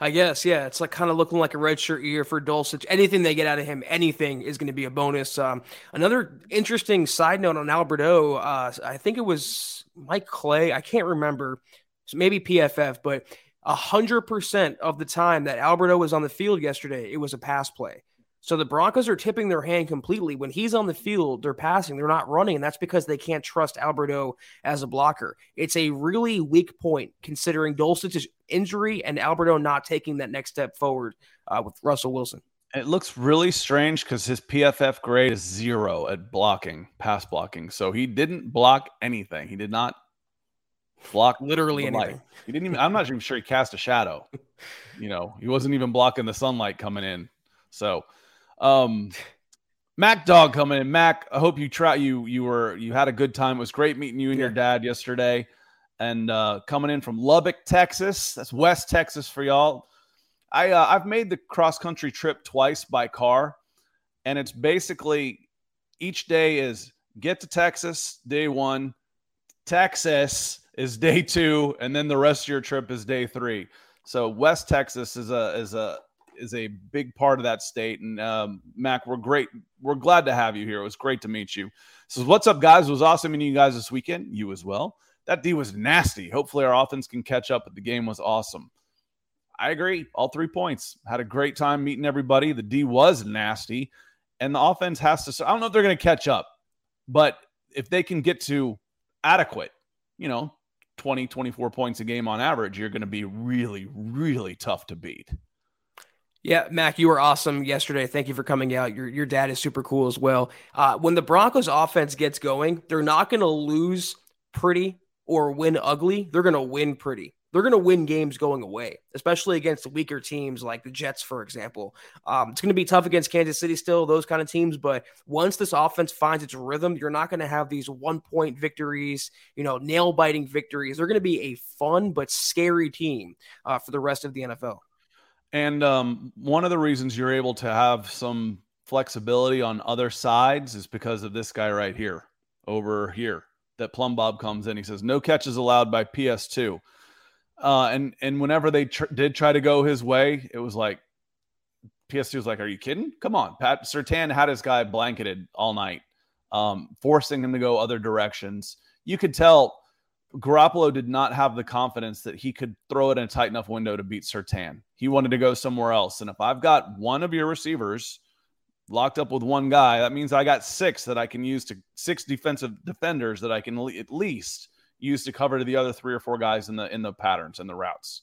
I guess, yeah. It's like kind of looking like a redshirt year for Dulcich. Anything they get out of him, anything is going to be a bonus. Um, another interesting side note on Albert O, uh, I think it was Mike Clay. I can't remember. So maybe PFF, but a hundred percent of the time that Albert O was on the field yesterday, it was a pass play. So the Broncos are tipping their hand completely. When he's on the field, they're passing, they're not running, and that's because they can't trust Albert O as a blocker. It's a really weak point considering Dulcich's injury and Albert O not taking that next step forward uh, with Russell Wilson. It looks really strange because his PFF grade is zero at blocking, pass blocking. So he didn't block anything. He did not block Literally the light. anything. He didn't even. I'm not even sure he cast a shadow. You know, he wasn't even blocking the sunlight coming in. So, um, Mac Dog coming in. Mac, I hope you try. You you were you had a good time. It was great meeting you and your dad yesterday. And uh, coming in from Lubbock, Texas. That's West Texas for y'all. I uh, I've made the cross country trip twice by car, and it's basically each day is get to Texas day one, Texas is day two, and then the rest of your trip is day three. So West Texas is a is a is a big part of that state. And um, Mac, we're great. We're glad to have you here. It was great to meet you. So what's up, guys? It was awesome meeting you guys this weekend. You as well. That D was nasty. Hopefully our offense can catch up, but the game was awesome. I agree. All three points. Had a great time meeting everybody. The D was nasty, and the offense has to. I don't know if they're going to catch up, but if they can get to adequate, you know, 20, 24 points a game on average, you're going to be really, really tough to beat. Yeah, Mac, you were awesome yesterday. Thank you for coming out. Your your dad is super cool as well. Uh, when the Broncos offense gets going, they're not going to lose pretty or win ugly. They're going to win pretty. They're going to win games going away, especially against weaker teams like the Jets, for example. Um, it's going to be tough against Kansas City still, those kind of teams. But once this offense finds its rhythm, you're not going to have these one point victories, you know, nail biting victories. They're going to be a fun but scary team uh, for the rest of the NFL. And um, one of the reasons you're able to have some flexibility on other sides is because of this guy right here, over here, that Plum Bob comes in. He says, no catches allowed by PS2. Uh, and and whenever they tr- did try to go his way, it was like PS2 was like, "Are you kidding? Come on!" Pat Surtain had his guy blanketed all night, um, forcing him to go other directions. You could tell Garoppolo did not have the confidence that he could throw it in a tight enough window to beat Surtain. He wanted to go somewhere else. And if I've got one of your receivers locked up with one guy, that means I got six that I can use to six defensive defenders that I can at least use to cover to the other three or four guys in the in the patterns and the routes.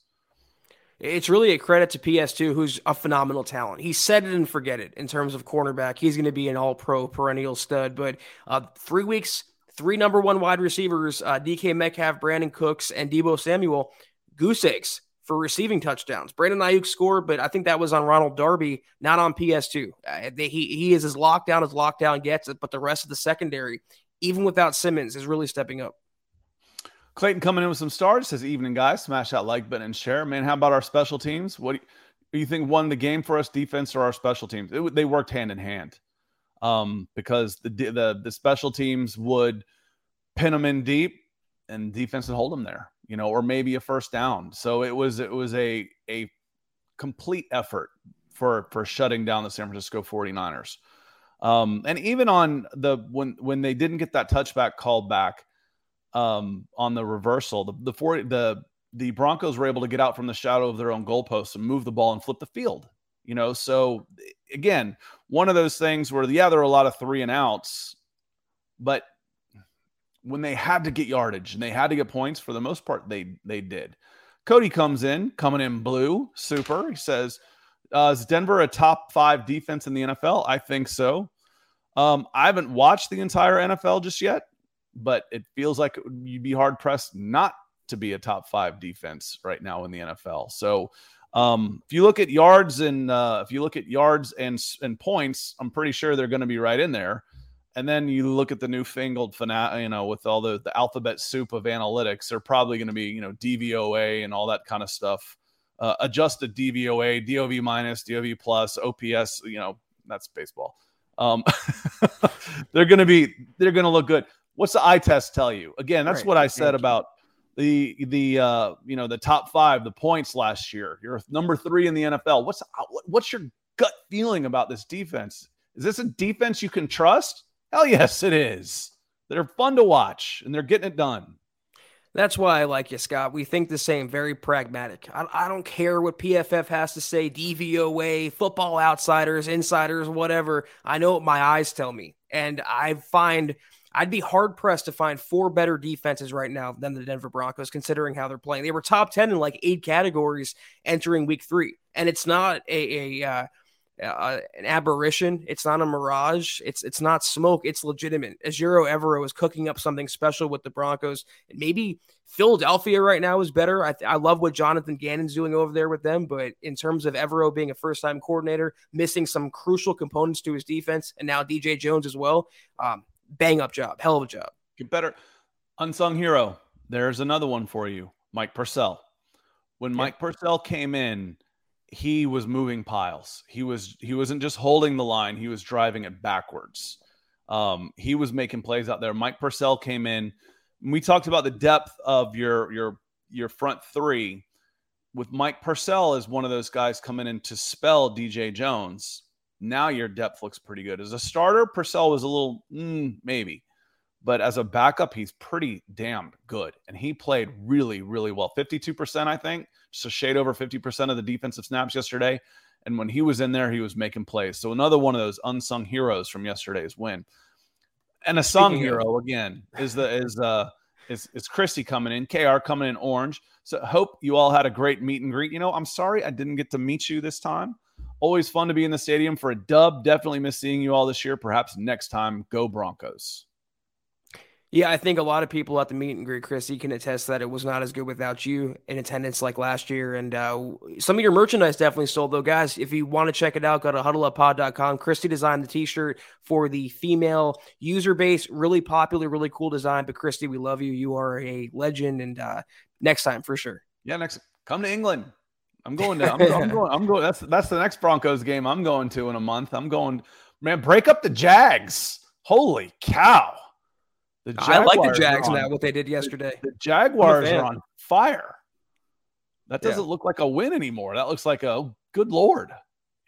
It's really a credit to PS2, who's a phenomenal talent. He set it and forget it in terms of cornerback. He's going to be an all pro perennial stud. But uh, three weeks three number one wide receivers, uh, DK Metcalf, Brandin Cooks, and Deebo Samuel, goose eggs for receiving touchdowns. Brandon Aiyuk scored, but I think that was on Ronald Darby, not on PS2. Uh, he, he is as locked down as lockdown gets, but the rest of the secondary, even without Simmons, is really stepping up. Clayton coming in with some stars says, Evening, guys. Smash that like button and share. Man, how about our special teams? What do you, you think won the game for us, defense or our special teams? It, they worked hand in hand um, because the, the the special teams would pin them in deep and defense would hold them there, you know, or maybe a first down. So it was it was a a complete effort for for shutting down the San Francisco 49ers. Um, and even on the when when they didn't get that touchback called back um, on the reversal, the the 40, the the Broncos were able to get out from the shadow of their own goalposts and move the ball and flip the field. You know, so again, one of those things where yeah, there are a lot of three and outs, but when they had to get yardage and they had to get points, for the most part, they they did. Cody comes in, coming in blue, super. He says, uh, "Is Denver a top five defense in the NFL?" I think so. Um, I haven't watched the entire NFL just yet, but it feels like you'd be hard pressed not to be a top five defense right now in the NFL. So um, if you look at yards and uh, if you look at yards and and points, I'm pretty sure they're going to be right in there. And then you look at the newfangled fana- you know, with all the the alphabet soup of analytics, they're probably going to be you know DVOA and all that kind of stuff. Uh, adjusted DVOA, DOV minus, DOV plus, OPS. You know, that's baseball. Um, they're going to be they're going to look good. What's the eye test tell you? Again, that's right. what I said about the the uh, you know the top five, the points last year. You're number three in the NFL. What's uh, what's your gut feeling about this defense? Is this a defense you can trust? Hell yes, it is. They're fun to watch and they're getting it done. That's why I like you, Scott. We think the same, very pragmatic. I, I, don't care what PFF has to say, DVOA, football outsiders, insiders, whatever. I know what my eyes tell me. And I find I'd be hard pressed to find four better defenses right now than the Denver Broncos, considering how they're playing. They were top 10 in like eight categories entering week three. And it's not a, a uh, uh, an aberration. It's not a mirage. It's it's not smoke. It's legitimate. Ejiro Evero is cooking up something special with the Broncos. And maybe Philadelphia right now is better. I, th- I love what Jonathan Gannon's doing over there with them. But in terms of Evero being a first time coordinator, missing some crucial components to his defense, and now DJ Jones as well, um, bang up job, hell of a job. Get better. Unsung hero. There's another one for you, Mike Purcell. When Mike Purcell came in, he was moving piles. He was he wasn't just holding the line; he was driving it backwards. Um, he was making plays out there. Mike Purcell came in. We talked about the depth of your your your front three. With Mike Purcell as one of those guys coming in to spell DJ Jones, now your depth looks pretty good. As a starter, Purcell was a little mm, maybe, but as a backup, he's pretty damn good. And he played really, really well. 52%, I think, just a shade over 50% of the defensive snaps yesterday. And when he was in there, he was making plays. So another one of those unsung heroes from yesterday's win. And a sung hero again is the is uh is is Christy coming in, KR coming in orange. So hope you all had a great meet and greet. You know, I'm sorry I didn't get to meet you this time. Always fun to be in the stadium for a dub. Definitely miss seeing you all this year. Perhaps next time, go Broncos. Yeah, I think a lot of people at the meet and greet, Christy, can attest that it was not as good without you in attendance like last year. And uh, some of your merchandise definitely sold, though. Guys, if you want to check it out, go to huddleuppod.com. Christy designed the t shirt for the female user base. Really popular, really cool design. But, Christy, we love you. You are a legend. And uh, next time, for sure. Yeah, next. Come to England. I'm going to. I'm, I'm going. I'm going. That's that's the next Broncos game I'm going to in a month. I'm going. Man, break up the Jags. Holy cow! The I like the Jags now. What they did yesterday. The, the Jaguars are on fire. That doesn't yeah. look like a win anymore. That looks like a good lord.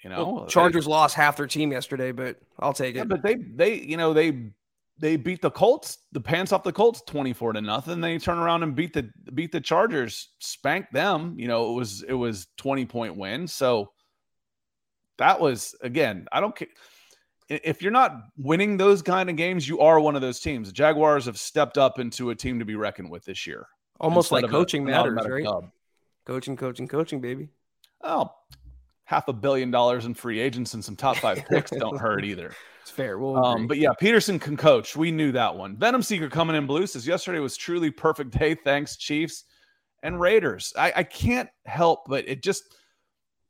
You know, well, Chargers they, lost half their team yesterday, but I'll take it. Yeah, but they they you know they they beat the Colts, the pants off the Colts 24 to nothing. They turn around and beat the beat the Chargers, spank them. You know, it was it was 20 point win. So that was again, I don't care if you're not winning those kind of games, you are one of those teams. The Jaguars have stepped up into a team to be reckoned with this year. Almost like coaching a, matters, right? Coaching, coaching, coaching, baby. Oh, half a billion dollars in free agents and some top five picks don't hurt either. It's fair. We'll um, but yeah, Pederson can coach. We knew that one. Venom Seeker coming in blue says yesterday was truly perfect day. Thanks, Chiefs and Raiders. I, I can't help but it just –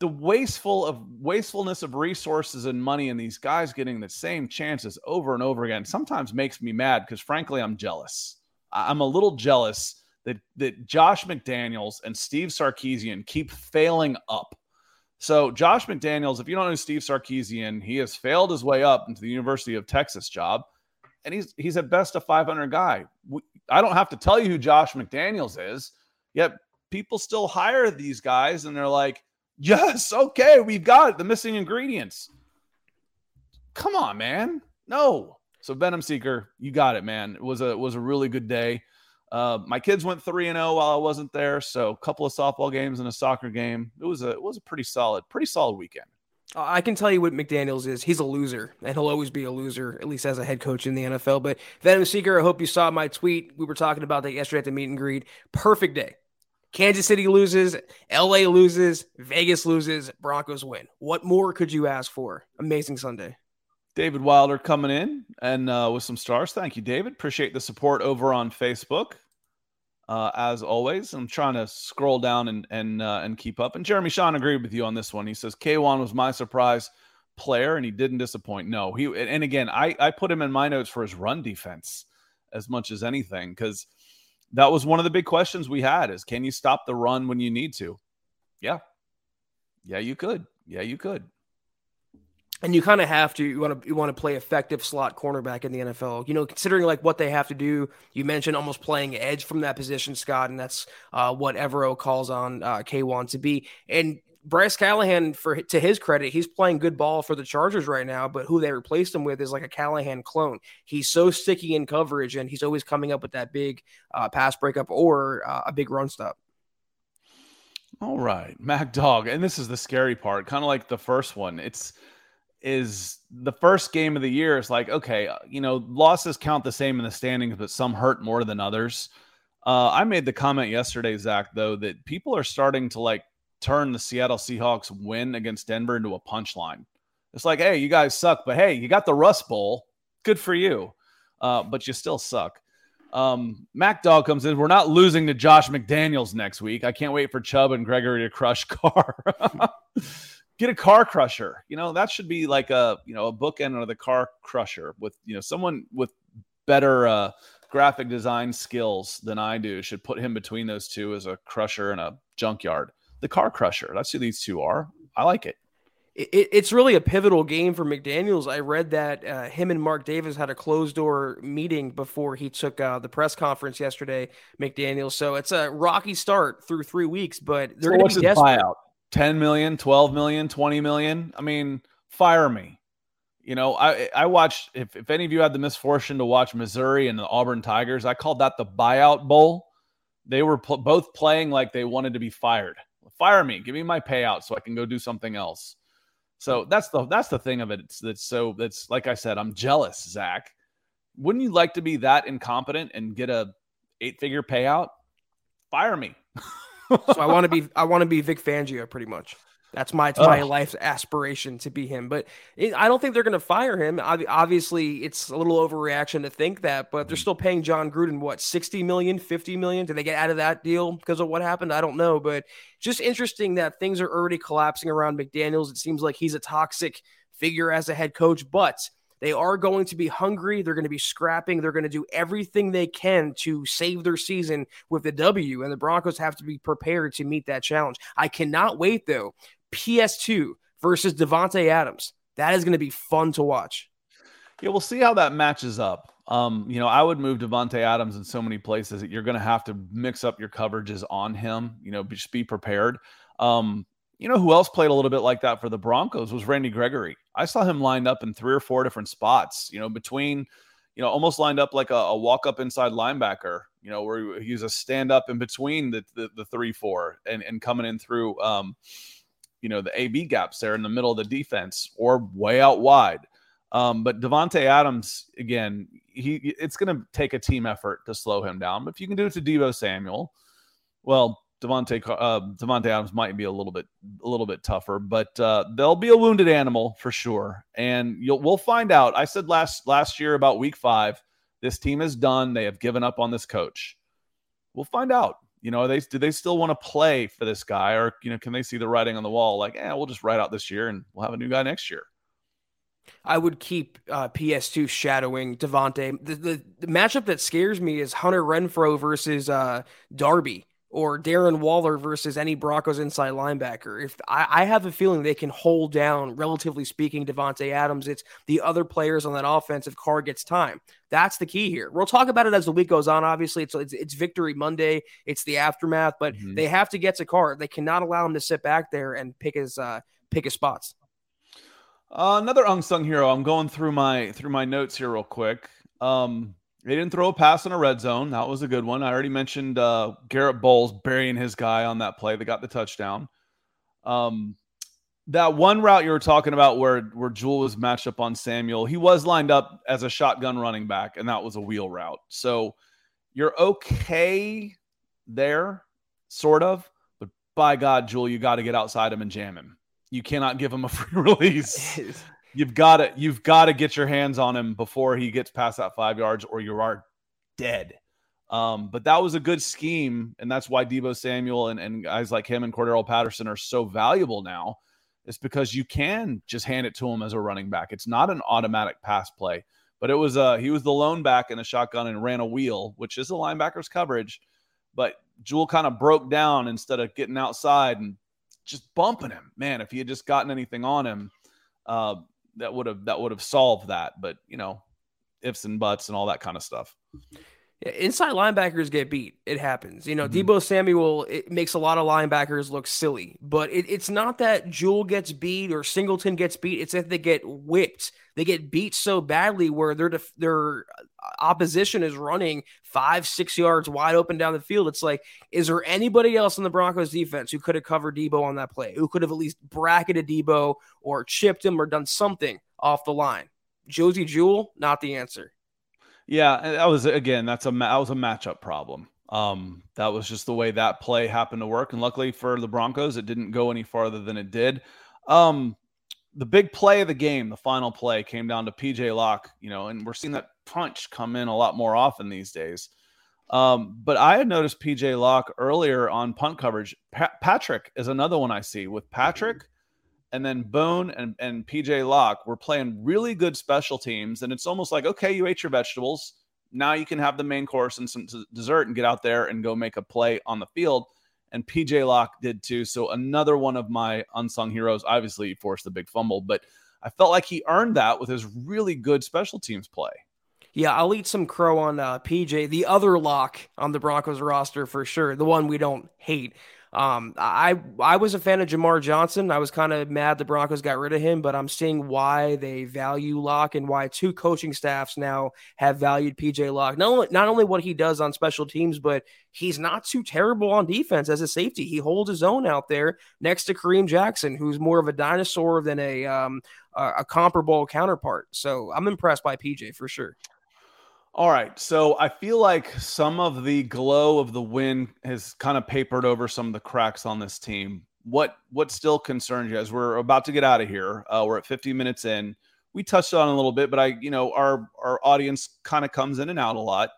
the wasteful of wastefulness of resources and money and these guys getting the same chances over and over again sometimes makes me mad because frankly I'm jealous. I'm a little jealous that that Josh McDaniels and Steve Sarkisian keep failing up. So Josh McDaniels, if you don't know Steve Sarkisian, he has failed his way up into the University of Texas job, and he's he's at best a 500 guy. I don't have to tell you who Josh McDaniels is, yet people still hire these guys, and they're like, Yes, okay, we've got it. The missing ingredients. Come on, man. No. So Venom Seeker, you got it, man. It was a it was a really good day. Uh, my kids went three and zero oh while I wasn't there, so a couple of softball games and a soccer game. It was a it was a pretty solid, pretty solid weekend. I can tell you what McDaniels is. He's a loser, and he'll always be a loser, at least as a head coach in the NFL. But Venom Seeker, I hope you saw my tweet. We were talking about that yesterday at the meet and greet. Perfect day. Kansas City loses, LA loses, Vegas loses, Broncos win. What more could you ask for? Amazing Sunday. David Wilder coming in and uh, with some stars. Thank you, David. Appreciate the support over on Facebook. Uh, as always, I'm trying to scroll down and and uh, and keep up. And Jeremy Sean agreed with you on this one. He says K'Waun was my surprise player, and he didn't disappoint. No, he and again, I I put him in my notes for his run defense as much as anything because – that was one of the big questions we had is can you stop the run when you need to? Yeah. Yeah, you could. Yeah, you could. And you kind of have to. You want to you want to play effective slot cornerback in the NFL. You know, considering like what they have to do. You mentioned almost playing edge from that position, Scott, and that's uh, what Evero calls on uh, K'Waun to be. And Bryce Callahan, for to his credit, he's playing good ball for the Chargers right now. But who they replaced him with is like a Callahan clone. He's so sticky in coverage, and he's always coming up with that big uh, pass breakup or uh, a big run stop. All right, Mac Dog, and this is the scary part, kind of like the first one. It's is the first game of the year. It's like okay, uh, you know, losses count the same in the standings, but some hurt more than others. Uh, I made the comment yesterday, Zach, though, that people are starting to like turn the Seattle Seahawks win against Denver into a punchline. It's like, hey, you guys suck, but hey, you got the Rust Bowl. Good for you. Uh, but you still suck. Um, Mac Dog comes in. We're not losing to Josh McDaniels next week. I can't wait for Chubb and Gregory to crush Carr. Get a car crusher. You know, that should be like a, you know, a bookend of the car crusher with, you know, someone with better uh, graphic design skills than I do should put him between those two as a crusher and a junkyard the car crusher. That's who these two are. I like it. It, it's really a pivotal game for McDaniels. I read that uh, him and Mark Davis had a closed door meeting before he took uh, the press conference yesterday. McDaniels, so it's a rocky start through three weeks, but they're so going to be desperate. buyout? 10 million, 12 million, 20 million. I mean, fire me. You know, I I watched if, if any of you had the misfortune to watch Missouri and the Auburn Tigers, I called that the buyout bowl. They were pl- both playing like they wanted to be fired fire me, give me my payout so I can go do something else. So that's the that's the thing of it. It's that's so that's like I said, I'm jealous, Zach. Wouldn't you like to be that incompetent and get a eight figure payout? Fire me. so I want to be I want to be Vic Fangio pretty much. That's my my life's aspiration to be him. But it, I don't think they're going to fire him. Obviously, it's a little overreaction to think that, but they're mm. still paying Jon Gruden what 60 million, 50 million. Did they get out of that deal because of what happened? I don't know, but just interesting that things are already collapsing around McDaniels. It seems like he's a toxic figure as a head coach, but they are going to be hungry. They're going to be scrapping. They're going to do everything they can to save their season with the W, and the Broncos have to be prepared to meet that challenge. I cannot wait, though. PS2 versus Davante Adams. That is going to be fun to watch. Yeah, we'll see how that matches up. Um, you know, I would move Davante Adams in so many places that you're going to have to mix up your coverages on him. You know, just be prepared. Um, you know who else played a little bit like that for the Broncos was Randy Gregory. I saw him lined up in three or four different spots, you know, between, you know, almost lined up like a, a walk up inside linebacker, you know, where he's a stand up in between the, the, the three, four and, and coming in through, um, you know, the AB gaps there in the middle of the defense or way out wide. Um, but Davante Adams, again, he it's going to take a team effort to slow him down. But if you can do it to Deebo Samuel, well, Davante uh, Adams might be a little bit a little bit tougher, but uh, they'll be a wounded animal for sure, and you'll we'll find out. I said last last year about week five, this team is done. They have given up on this coach. We'll find out. You know, they do they still want to play for this guy, or you know, can they see the writing on the wall? Like, yeah, we'll just write out this year, and we'll have a new guy next year. I would keep uh, PS2 shadowing Davante. The, the, the matchup that scares me is Hunter Renfrow versus uh, Darby or Darren Waller versus any Broncos inside linebacker. If I, I, have a feeling they can hold down, relatively speaking, Davante Adams, it's the other players on that offense if Carr gets time. That's the key here. We'll talk about it as the week goes on. Obviously, it's it's, it's Victory Monday. It's the aftermath, but mm-hmm. they have to get to Carr. They cannot allow him to sit back there and pick his uh, pick his spots. Uh, another unsung hero. I'm going through my through my notes here real quick. Um, they didn't throw a pass in a red zone. That was a good one. I already mentioned uh, Garrett Bolles burying his guy on that play. They got the touchdown. Um, that one route you were talking about where where Jewell was matched up on Samuel, he was lined up as a shotgun running back, and that was a wheel route. So you're okay there, sort of. But by God, Jewell, you got to get outside him and jam him. You cannot give him a free release. You've got to you've got to get your hands on him before he gets past that five yards, or you are dead. Um, but that was a good scheme, and that's why Deebo Samuel and, and guys like him and Cordarrelle Patterson are so valuable now. It's because you can just hand it to him as a running back. It's not an automatic pass play, but it was uh he was the lone back in a shotgun and ran a wheel, which is the linebacker's coverage. But Jewell kind of broke down instead of getting outside and just bumping him. Man, if he had just gotten anything on him, uh, that would have that would have solved that. But you know, ifs and buts and all that kind of stuff. Inside linebackers get beat. It happens. You know, mm-hmm. Deebo Samuel it makes a lot of linebackers look silly, but it, it's not that Jewell gets beat or Singleton gets beat. It's that they get whipped. They get beat so badly where their their opposition is running five, six yards wide open down the field. It's like, is there anybody else in the Broncos defense who could have covered Deebo on that play? Who could have at least bracketed Deebo or chipped him or done something off the line? Josey Jewell, not the answer. Yeah, that was again. That's a that was a matchup problem. Um, that was just the way that play happened to work, and luckily for the Broncos, it didn't go any farther than it did. Um, the big play of the game, the final play, came down to PJ Locke. You know, and we're seeing that punch come in a lot more often these days. Um, but I had noticed PJ Locke earlier on punt coverage. Pa- Patrick is another one I see with Patrick and then Boone and, and PJ Locke were playing really good special teams. And it's almost like, okay, you ate your vegetables. Now you can have the main course and some dessert and get out there and go make a play on the field. And PJ Locke did too. So another one of my unsung heroes. Obviously, he forced the big fumble, but I felt like he earned that with his really good special teams play. Yeah, I'll eat some crow on uh, PJ, the other lock on the Broncos roster for sure, the one we don't hate. Um, I I was a fan of Jamar Johnson. I was kind of mad the Broncos got rid of him, but I'm seeing why they value Locke and why two coaching staffs now have valued PJ Locke. Not only not only what he does on special teams, but he's not too terrible on defense as a safety. He holds his own out there next to Kareem Jackson, who's more of a dinosaur than a um, a, a comparable counterpart. So I'm impressed by PJ for sure. All right. So I feel like some of the glow of the win has kind of papered over some of the cracks on this team. what what still concerns you as we're about to get out of here. Uh, we're at 50 minutes in. We touched on a little bit, but I, you know, our our audience kind of comes in and out a lot.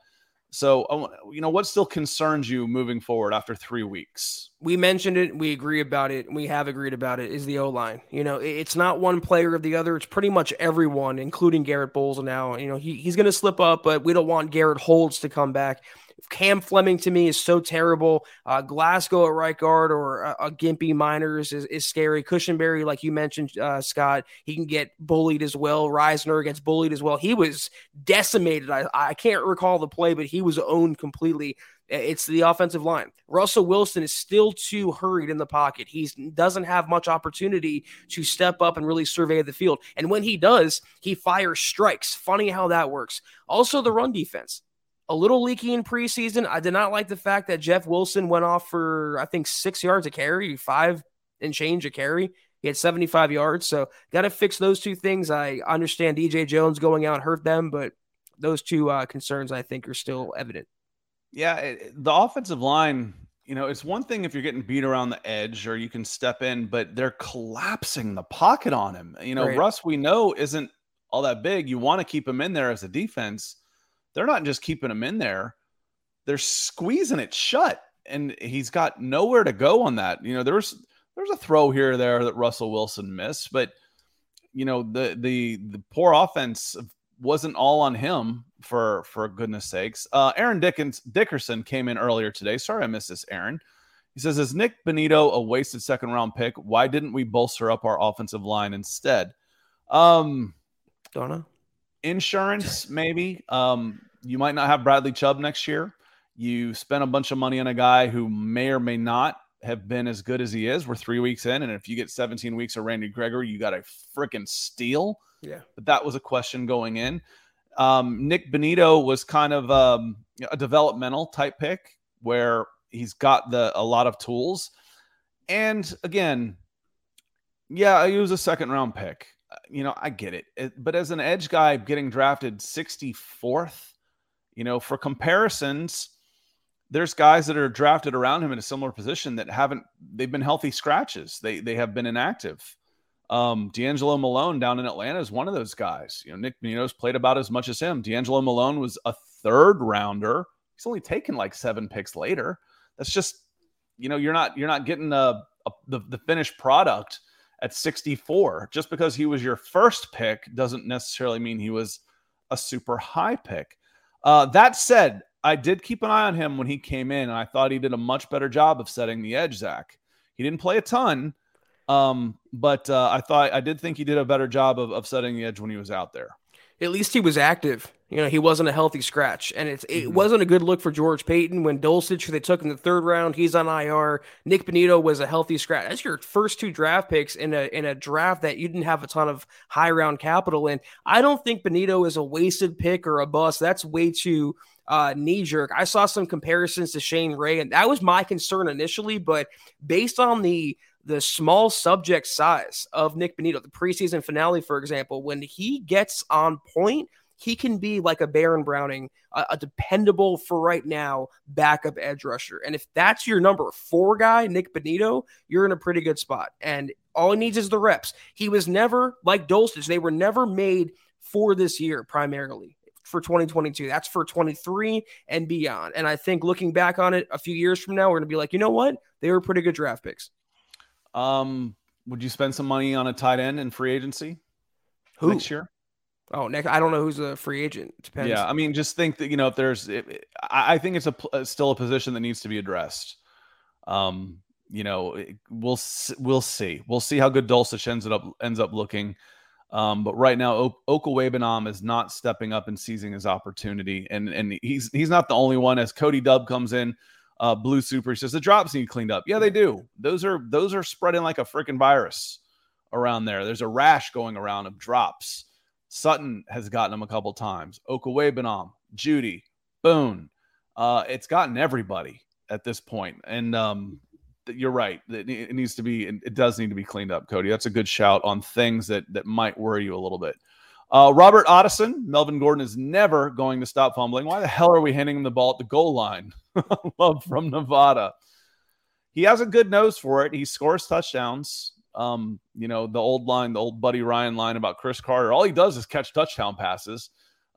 So, you know, what still concerns you moving forward after three weeks? We mentioned it. We agree about it. We have agreed about it. Is the O line? You know, it's not one player or the other. It's pretty much everyone, including Garrett Bolles. Now, you know, he, he's going to slip up, but we don't want Garrett Holds to come back. Cam Fleming to me is so terrible. Uh, Glasgow at right guard or a, a Gimpy Meinerz is, is scary. Cushenberry, like you mentioned, uh, Scott, he can get bullied as well. Risner gets bullied as well. He was decimated. I, I can't recall the play, but he was owned completely. It's the offensive line. Russell Wilson is still too hurried in the pocket. He doesn't have much opportunity to step up and really survey the field. And when he does, he fires strikes. Funny how that works. Also, the run defense a little leaky in preseason. I did not like the fact that Jeff Wilson went off for, I think, six yards a carry, five and change a carry. He had 75 yards. So got to fix those two things. I understand DJ Jones going out hurt them, but those two uh, concerns I think are still evident. Yeah, it, the offensive line, you know, it's one thing if you're getting beat around the edge or you can step in, but they're collapsing the pocket on him. You know, right. Russ, we know isn't all that big. You want to keep him in there as a defense they're not just keeping him in there, they're squeezing it shut. And he's got nowhere to go on that. You know, there's there's a throw here or there that Russell Wilson missed, but you know, the the the poor offense wasn't all on him for for goodness sakes. Uh, Aaron Dickens Dickerson came in earlier today. Sorry I missed this, Aaron. He says, "Is Nik Bonitto a wasted second round pick? Why didn't we bolster up our offensive line instead?" Um, Donna insurance, maybe. Um, you might not have Bradley Chubb next year. You spent a bunch of money on a guy who may or may not have been as good as he is. We're three weeks in, and if you get 17 weeks of Randy Gregory, you got a freaking steal. Yeah. But that was a question going in. Um, Nik Bonitto was kind of um, a developmental type pick where he's got the a lot of tools. And again, yeah, he was a second round pick you know, I get it. it. But as an edge guy getting drafted 64th, you know, for comparisons, there's guys that are drafted around him in a similar position that haven't they've been healthy scratches. They they have been inactive. Um, DeAngelo Malone down in Atlanta is one of those guys. You know, Nik Bonitto's played about as much as him. DeAngelo Malone was a third rounder. He's only taken like seven picks later. That's just, you know, you're not you're not getting a, a the, the finished product at 64. Just because he was your first pick doesn't necessarily mean he was a super high pick. Uh, that said, I did keep an eye on him when he came in, and I thought he did a much better job of setting the edge, Zach. He didn't play a ton, um, but uh, I thought I did think he did a better job of, of setting the edge when he was out there at least he was active. You know, he wasn't a healthy scratch, and it's it mm-hmm. wasn't a good look for George Paton when Dulcich they took in the third round. He's on IR. Nik Bonitto was a healthy scratch. That's your first two draft picks in a in a draft that you didn't have a ton of high round capital in. I don't think Bonitto is a wasted pick or a bust. That's way too uh, knee jerk. I saw some comparisons to Shane Ray, and that was my concern initially. But based on the the small subject size of Nik Bonitto, the preseason finale, for example, when he gets on point, he can be like a Baron Browning, a, a, dependable for right now backup edge rusher. And if that's your number four guy, Nik Bonitto, you're in a pretty good spot. And all he needs is the reps. He was never like Dulcich; they were never made for this year primarily for 2022. That's for 23 and beyond. And I think looking back on it a few years from now, we're going to be like, you know what? They were pretty good draft picks. Um, would you spend some money on a tight end in free agency Who? next year? Oh, next, I don't know who's a free agent. Depends. Yeah, I mean, just think that you know if there's, it, I think it's a still a position that needs to be addressed. Um, you know, we'll we'll see. We'll see how good Dulcich ends up ends up looking. Um, but right now, o- is not stepping up and seizing his opportunity, and and he's he's not the only one. As Cody Dubb comes in, uh, Blue Super says the drops need cleaned up. Yeah, they do. Those are those are spreading like a freaking virus around there. There's a rash going around of drops. Sutton has gotten them a couple times. Okwuegbunam, Jeudy, Boone. Uh, it's gotten everybody at this point, and um, you're right. It needs to be. It does need to be cleaned up, Cody. That's a good shout on things that that might worry you a little bit. Uh, Robert Ottison, Melvin Gordon is never going to stop fumbling. Why the hell are we handing him the ball at the goal line? Love from Nevada. he has a good nose for it. He scores touchdowns. Um, you know, the old line, the old Buddy Ryan line about Cris Carter. All he does is catch touchdown passes.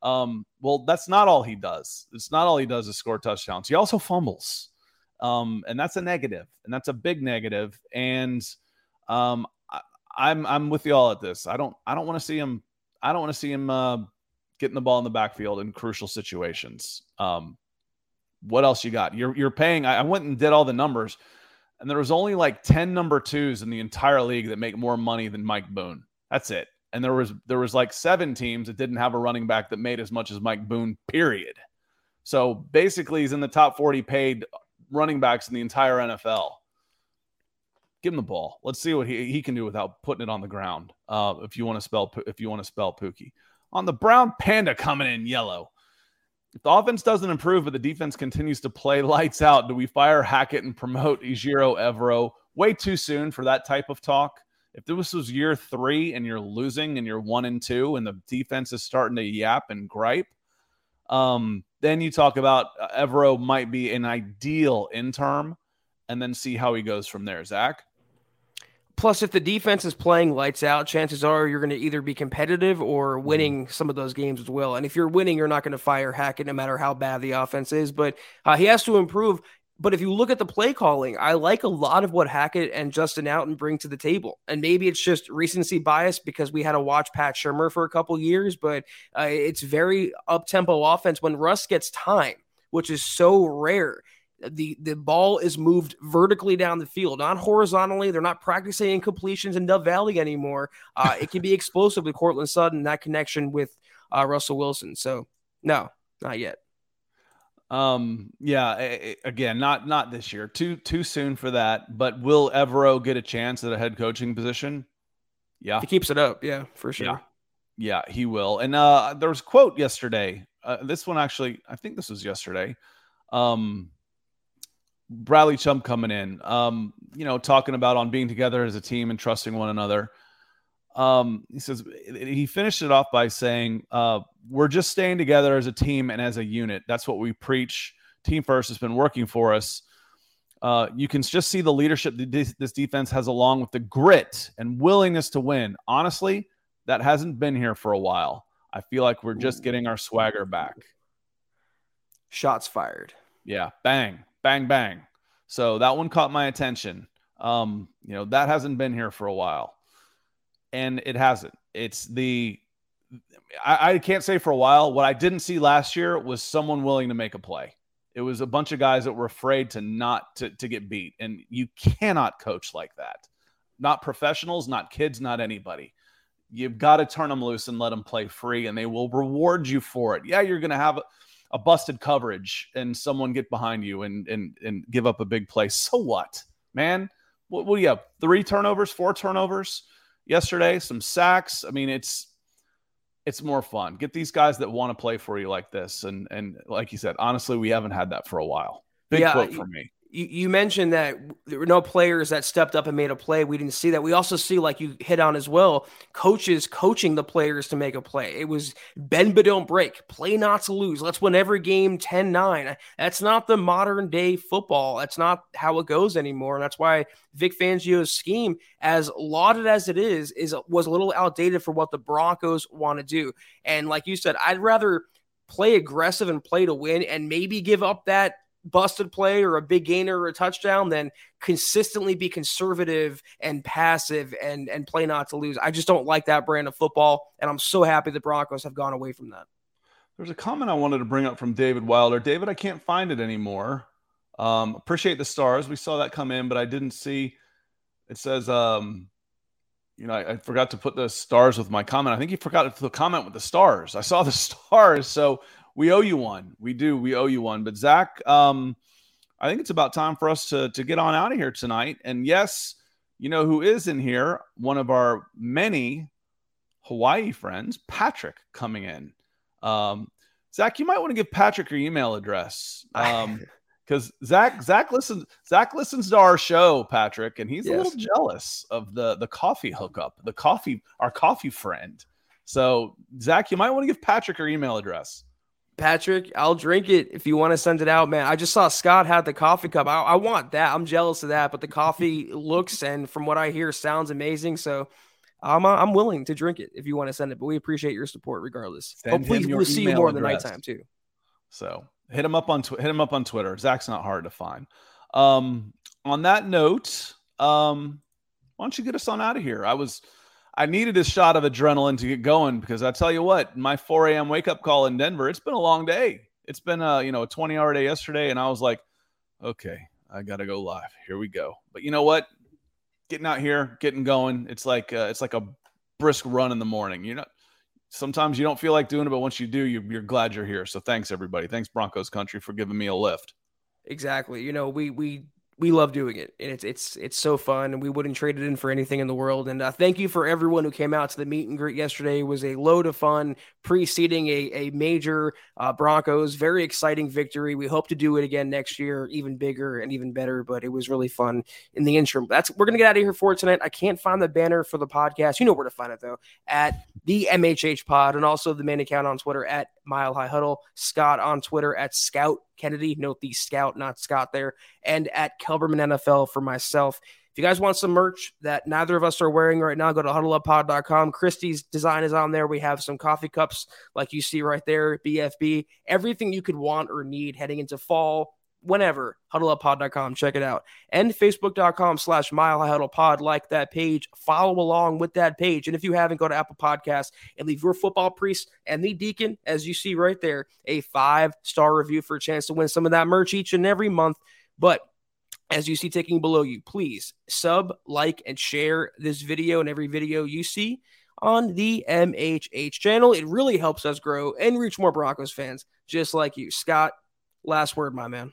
Um, well, that's not all he does. It's not all he does is score touchdowns. He also fumbles. Um, and that's a negative, and that's a big negative. And um, I, I'm I'm with you all at this. I don't I don't want to see him. I don't want to see him uh, getting the ball in the backfield in crucial situations. Um, what else you got? You're you're paying. I, I went and did all the numbers and there was only like 10 number twos in the entire league that make more money than Mike Boone. That's it. And there was there was like seven teams that didn't have a running back that made as much as Mike Boone, period. So basically he's in the top 40 paid running backs in the entire NFL. Give him the ball. Let's see what he, he can do without putting it on the ground. Uh, if you want to spell if you want to spell Pookie. On the Brown Panda coming in yellow. If the offense doesn't improve, but the defense continues to play lights out, do we fire Hackett and promote Ejiro Evero? Way too soon for that type of talk. If this was year three and you're losing and you're one and two and the defense is starting to yap and gripe, um, then you talk about uh, Evero might be an ideal interim and then see how he goes from there. Zach? Plus, if the defense is playing lights out, chances are you're going to either be competitive or mm-hmm. winning some of those games as well. And if you're winning, you're not going to fire Hackett no matter how bad the offense is. But uh, he has to improve. But if you look at the play calling, I like a lot of what Hackett and Justin Outten bring to the table. And maybe it's just recency bias because we had to watch Pat Shurmur for a couple years, but uh, it's very up tempo offense when Russ gets time, which is so rare the the ball is moved vertically down the field, not horizontally. They're not practicing incompletions in Dove Valley anymore. Uh, it can be explosive with Courtland Sutton, that connection with uh, Russell Wilson. So no, not yet. Um, yeah, again, not not this year. Too too soon for that. But will Evero get a chance at a head coaching position? Yeah, he keeps it up. Yeah, for sure. Yeah, yeah he will. And uh, there was a quote yesterday. Uh, this one actually, I think this was yesterday. Um, Bradley Chubb coming in, um, you know, talking about on being together as a team and trusting one another. Um, he says he finished it off by saying, uh, "We're just staying together as a team and as a unit. That's what we preach. Team first has been working for us. Uh, you can just see the leadership this defense has, along with the grit and willingness to win. Honestly, that hasn't been here for a while. I feel like we're just getting our swagger back. Shots fired. Yeah, bang bang, bang. So that one caught my attention. Um, you know, that hasn't been here for a while. And it hasn't. It's the I, I, can't say for a while. What I didn't see last year was someone willing to make a play. It was a bunch of guys that were afraid to not to, to get beat. And you cannot coach like that. Not professionals, not kids, not anybody. You've got to turn them loose and let them play free, and they will reward you for it. Yeah, you're going to have a busted coverage and someone get behind you and and and give up a big play. So what, man? What, what do you have? Three turnovers, four turnovers yesterday, some sacks. I mean, it's it's more fun. Get these guys that want to play for you like this, and and like you said, honestly, we haven't had that for a while. Big yeah, quote for me you, you mentioned that there were no players that stepped up and made a play. We didn't see that. We also see, like you hit on as well, coaches coaching the players to make a play. It was bend but don't break, play not to lose. Let's win every game 10 9. That's not the modern day football. That's not how it goes anymore. And that's why Vic Fangio's scheme, as lauded as it is, is was a little outdated for what the Broncos want to do. And like you said, I'd rather play aggressive and play to win and maybe give up that busted play or a big gainer or a touchdown than consistently be conservative and passive and and play not to lose. I just don't like that brand of football, and I'm so happy the Broncos have gone away from that. There's a comment I wanted to bring up from David Wilder. David, I can't find it anymore. Um, appreciate the stars. We saw that come in, but I didn't see. It says, um, you know, I, I, forgot to put the stars with my comment. I think he forgot to the comment with the stars. I saw the stars, so we owe you one. We do. We owe you one. But Zach, um, I think it's about time for us to to get on out of here tonight. And yes, you know who is in here? One of our many Hawaii friends, Patrick, coming in. Um, Zach, you might want to give Patrick your email address. Um, because Zach Zach listens Zach listens to our show, Patrick, and he's yes. a little jealous of the the coffee hookup, the coffee our coffee friend. So Zach, you might want to give Patrick your email address. Patrick, I'll drink it if you want to send it out, man. I just saw Scott had the coffee cup. I, I, want that. I'm jealous of that, but the coffee looks and from what I hear sounds amazing. So I'm uh, I'm willing to drink it if you want to send it. But we appreciate your support regardless. Send Hopefully we'll see you more in the nighttime too. So hit him up on tw- hit him up on Twitter. Zach's not hard to find. Um, on that note, um, why don't you get us on out of here? I was I needed a shot of adrenaline to get going because I tell you what, my 4 a.m. wake up call in Denver, it's been a long day. It's been a you know a 20 hour day yesterday, and I was like, okay, I gotta go live. Here we go. But you know what? Getting out here, getting going, it's like uh, it's like a brisk run in the morning. You know, sometimes you don't feel like doing it, but once you do, you're, you're glad you're here. So thanks everybody. Thanks Broncos country for giving me a lift. Exactly. You know, we we we love doing it and it's it's it's so fun and we wouldn't trade it in for anything in the world and uh, thank you for everyone who came out to the meet and greet yesterday it was a load of fun preceding a, a major uh, broncos very exciting victory we hope to do it again next year even bigger and even better but it was really fun in the interim that's we're gonna get out of here for tonight i can't find the banner for the podcast you know where to find it though at the mhh pod and also the main account on twitter at mile high huddle scott on twitter at scout Kennedy. Note the scout, not Scott there. And at Kelberman NFL for myself. If you guys want some merch that neither of us are wearing right now, go to huddleuppod.com. Christie's design is on there. We have some coffee cups like you see right there, BFB. Everything you could want or need heading into fall whenever huddleuppod.com check it out and facebook.com slash mile high huddle pod like that page follow along with that page and if you haven't go to apple Podcasts and leave your football priest and the deacon as you see right there a five star review for a chance to win some of that merch each and every month but as you see ticking below you please sub like and share this video and every video you see on the mhh channel it really helps us grow and reach more broncos fans just like you scott last word my man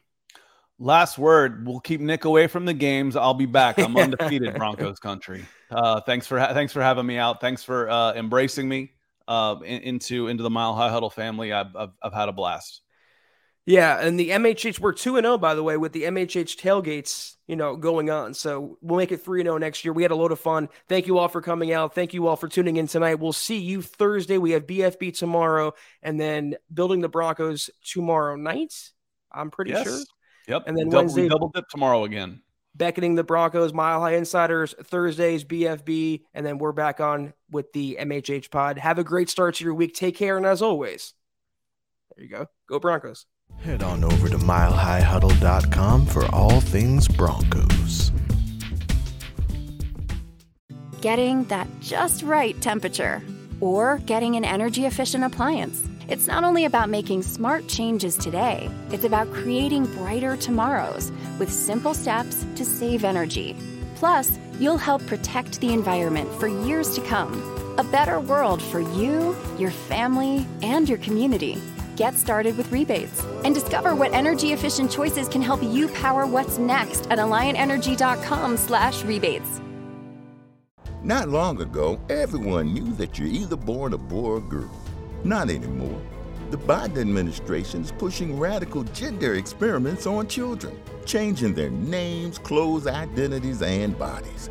Last word. We'll keep Nick away from the games. I'll be back. I'm undefeated, Broncos country. Uh, thanks for ha- thanks for having me out. Thanks for uh, embracing me uh, in- into into the Mile High Huddle family. I've, I've, I've had a blast. Yeah, and the MHH we're two and zero oh, by the way with the MHH tailgates, you know, going on. So we'll make it three and zero oh next year. We had a load of fun. Thank you all for coming out. Thank you all for tuning in tonight. We'll see you Thursday. We have BFB tomorrow, and then building the Broncos tomorrow night. I'm pretty yes. sure. Yep. And then double, Wednesday, double dip tomorrow again. Beckoning the Broncos, Mile High Insiders, Thursdays, BFB, and then we're back on with the MHH pod. Have a great start to your week. Take care. And as always, there you go. Go Broncos. Head on over to milehighhuddle.com for all things Broncos. Getting that just right temperature or getting an energy efficient appliance it's not only about making smart changes today, it's about creating brighter tomorrows with simple steps to save energy. Plus, you'll help protect the environment for years to come. A better world for you, your family, and your community. Get started with rebates and discover what energy efficient choices can help you power what's next at alliantenergy.com/rebates. Not long ago, everyone knew that you're either born a boy or girl. Not anymore. The Biden administration is pushing radical gender experiments on children, changing their names, clothes, identities, and bodies.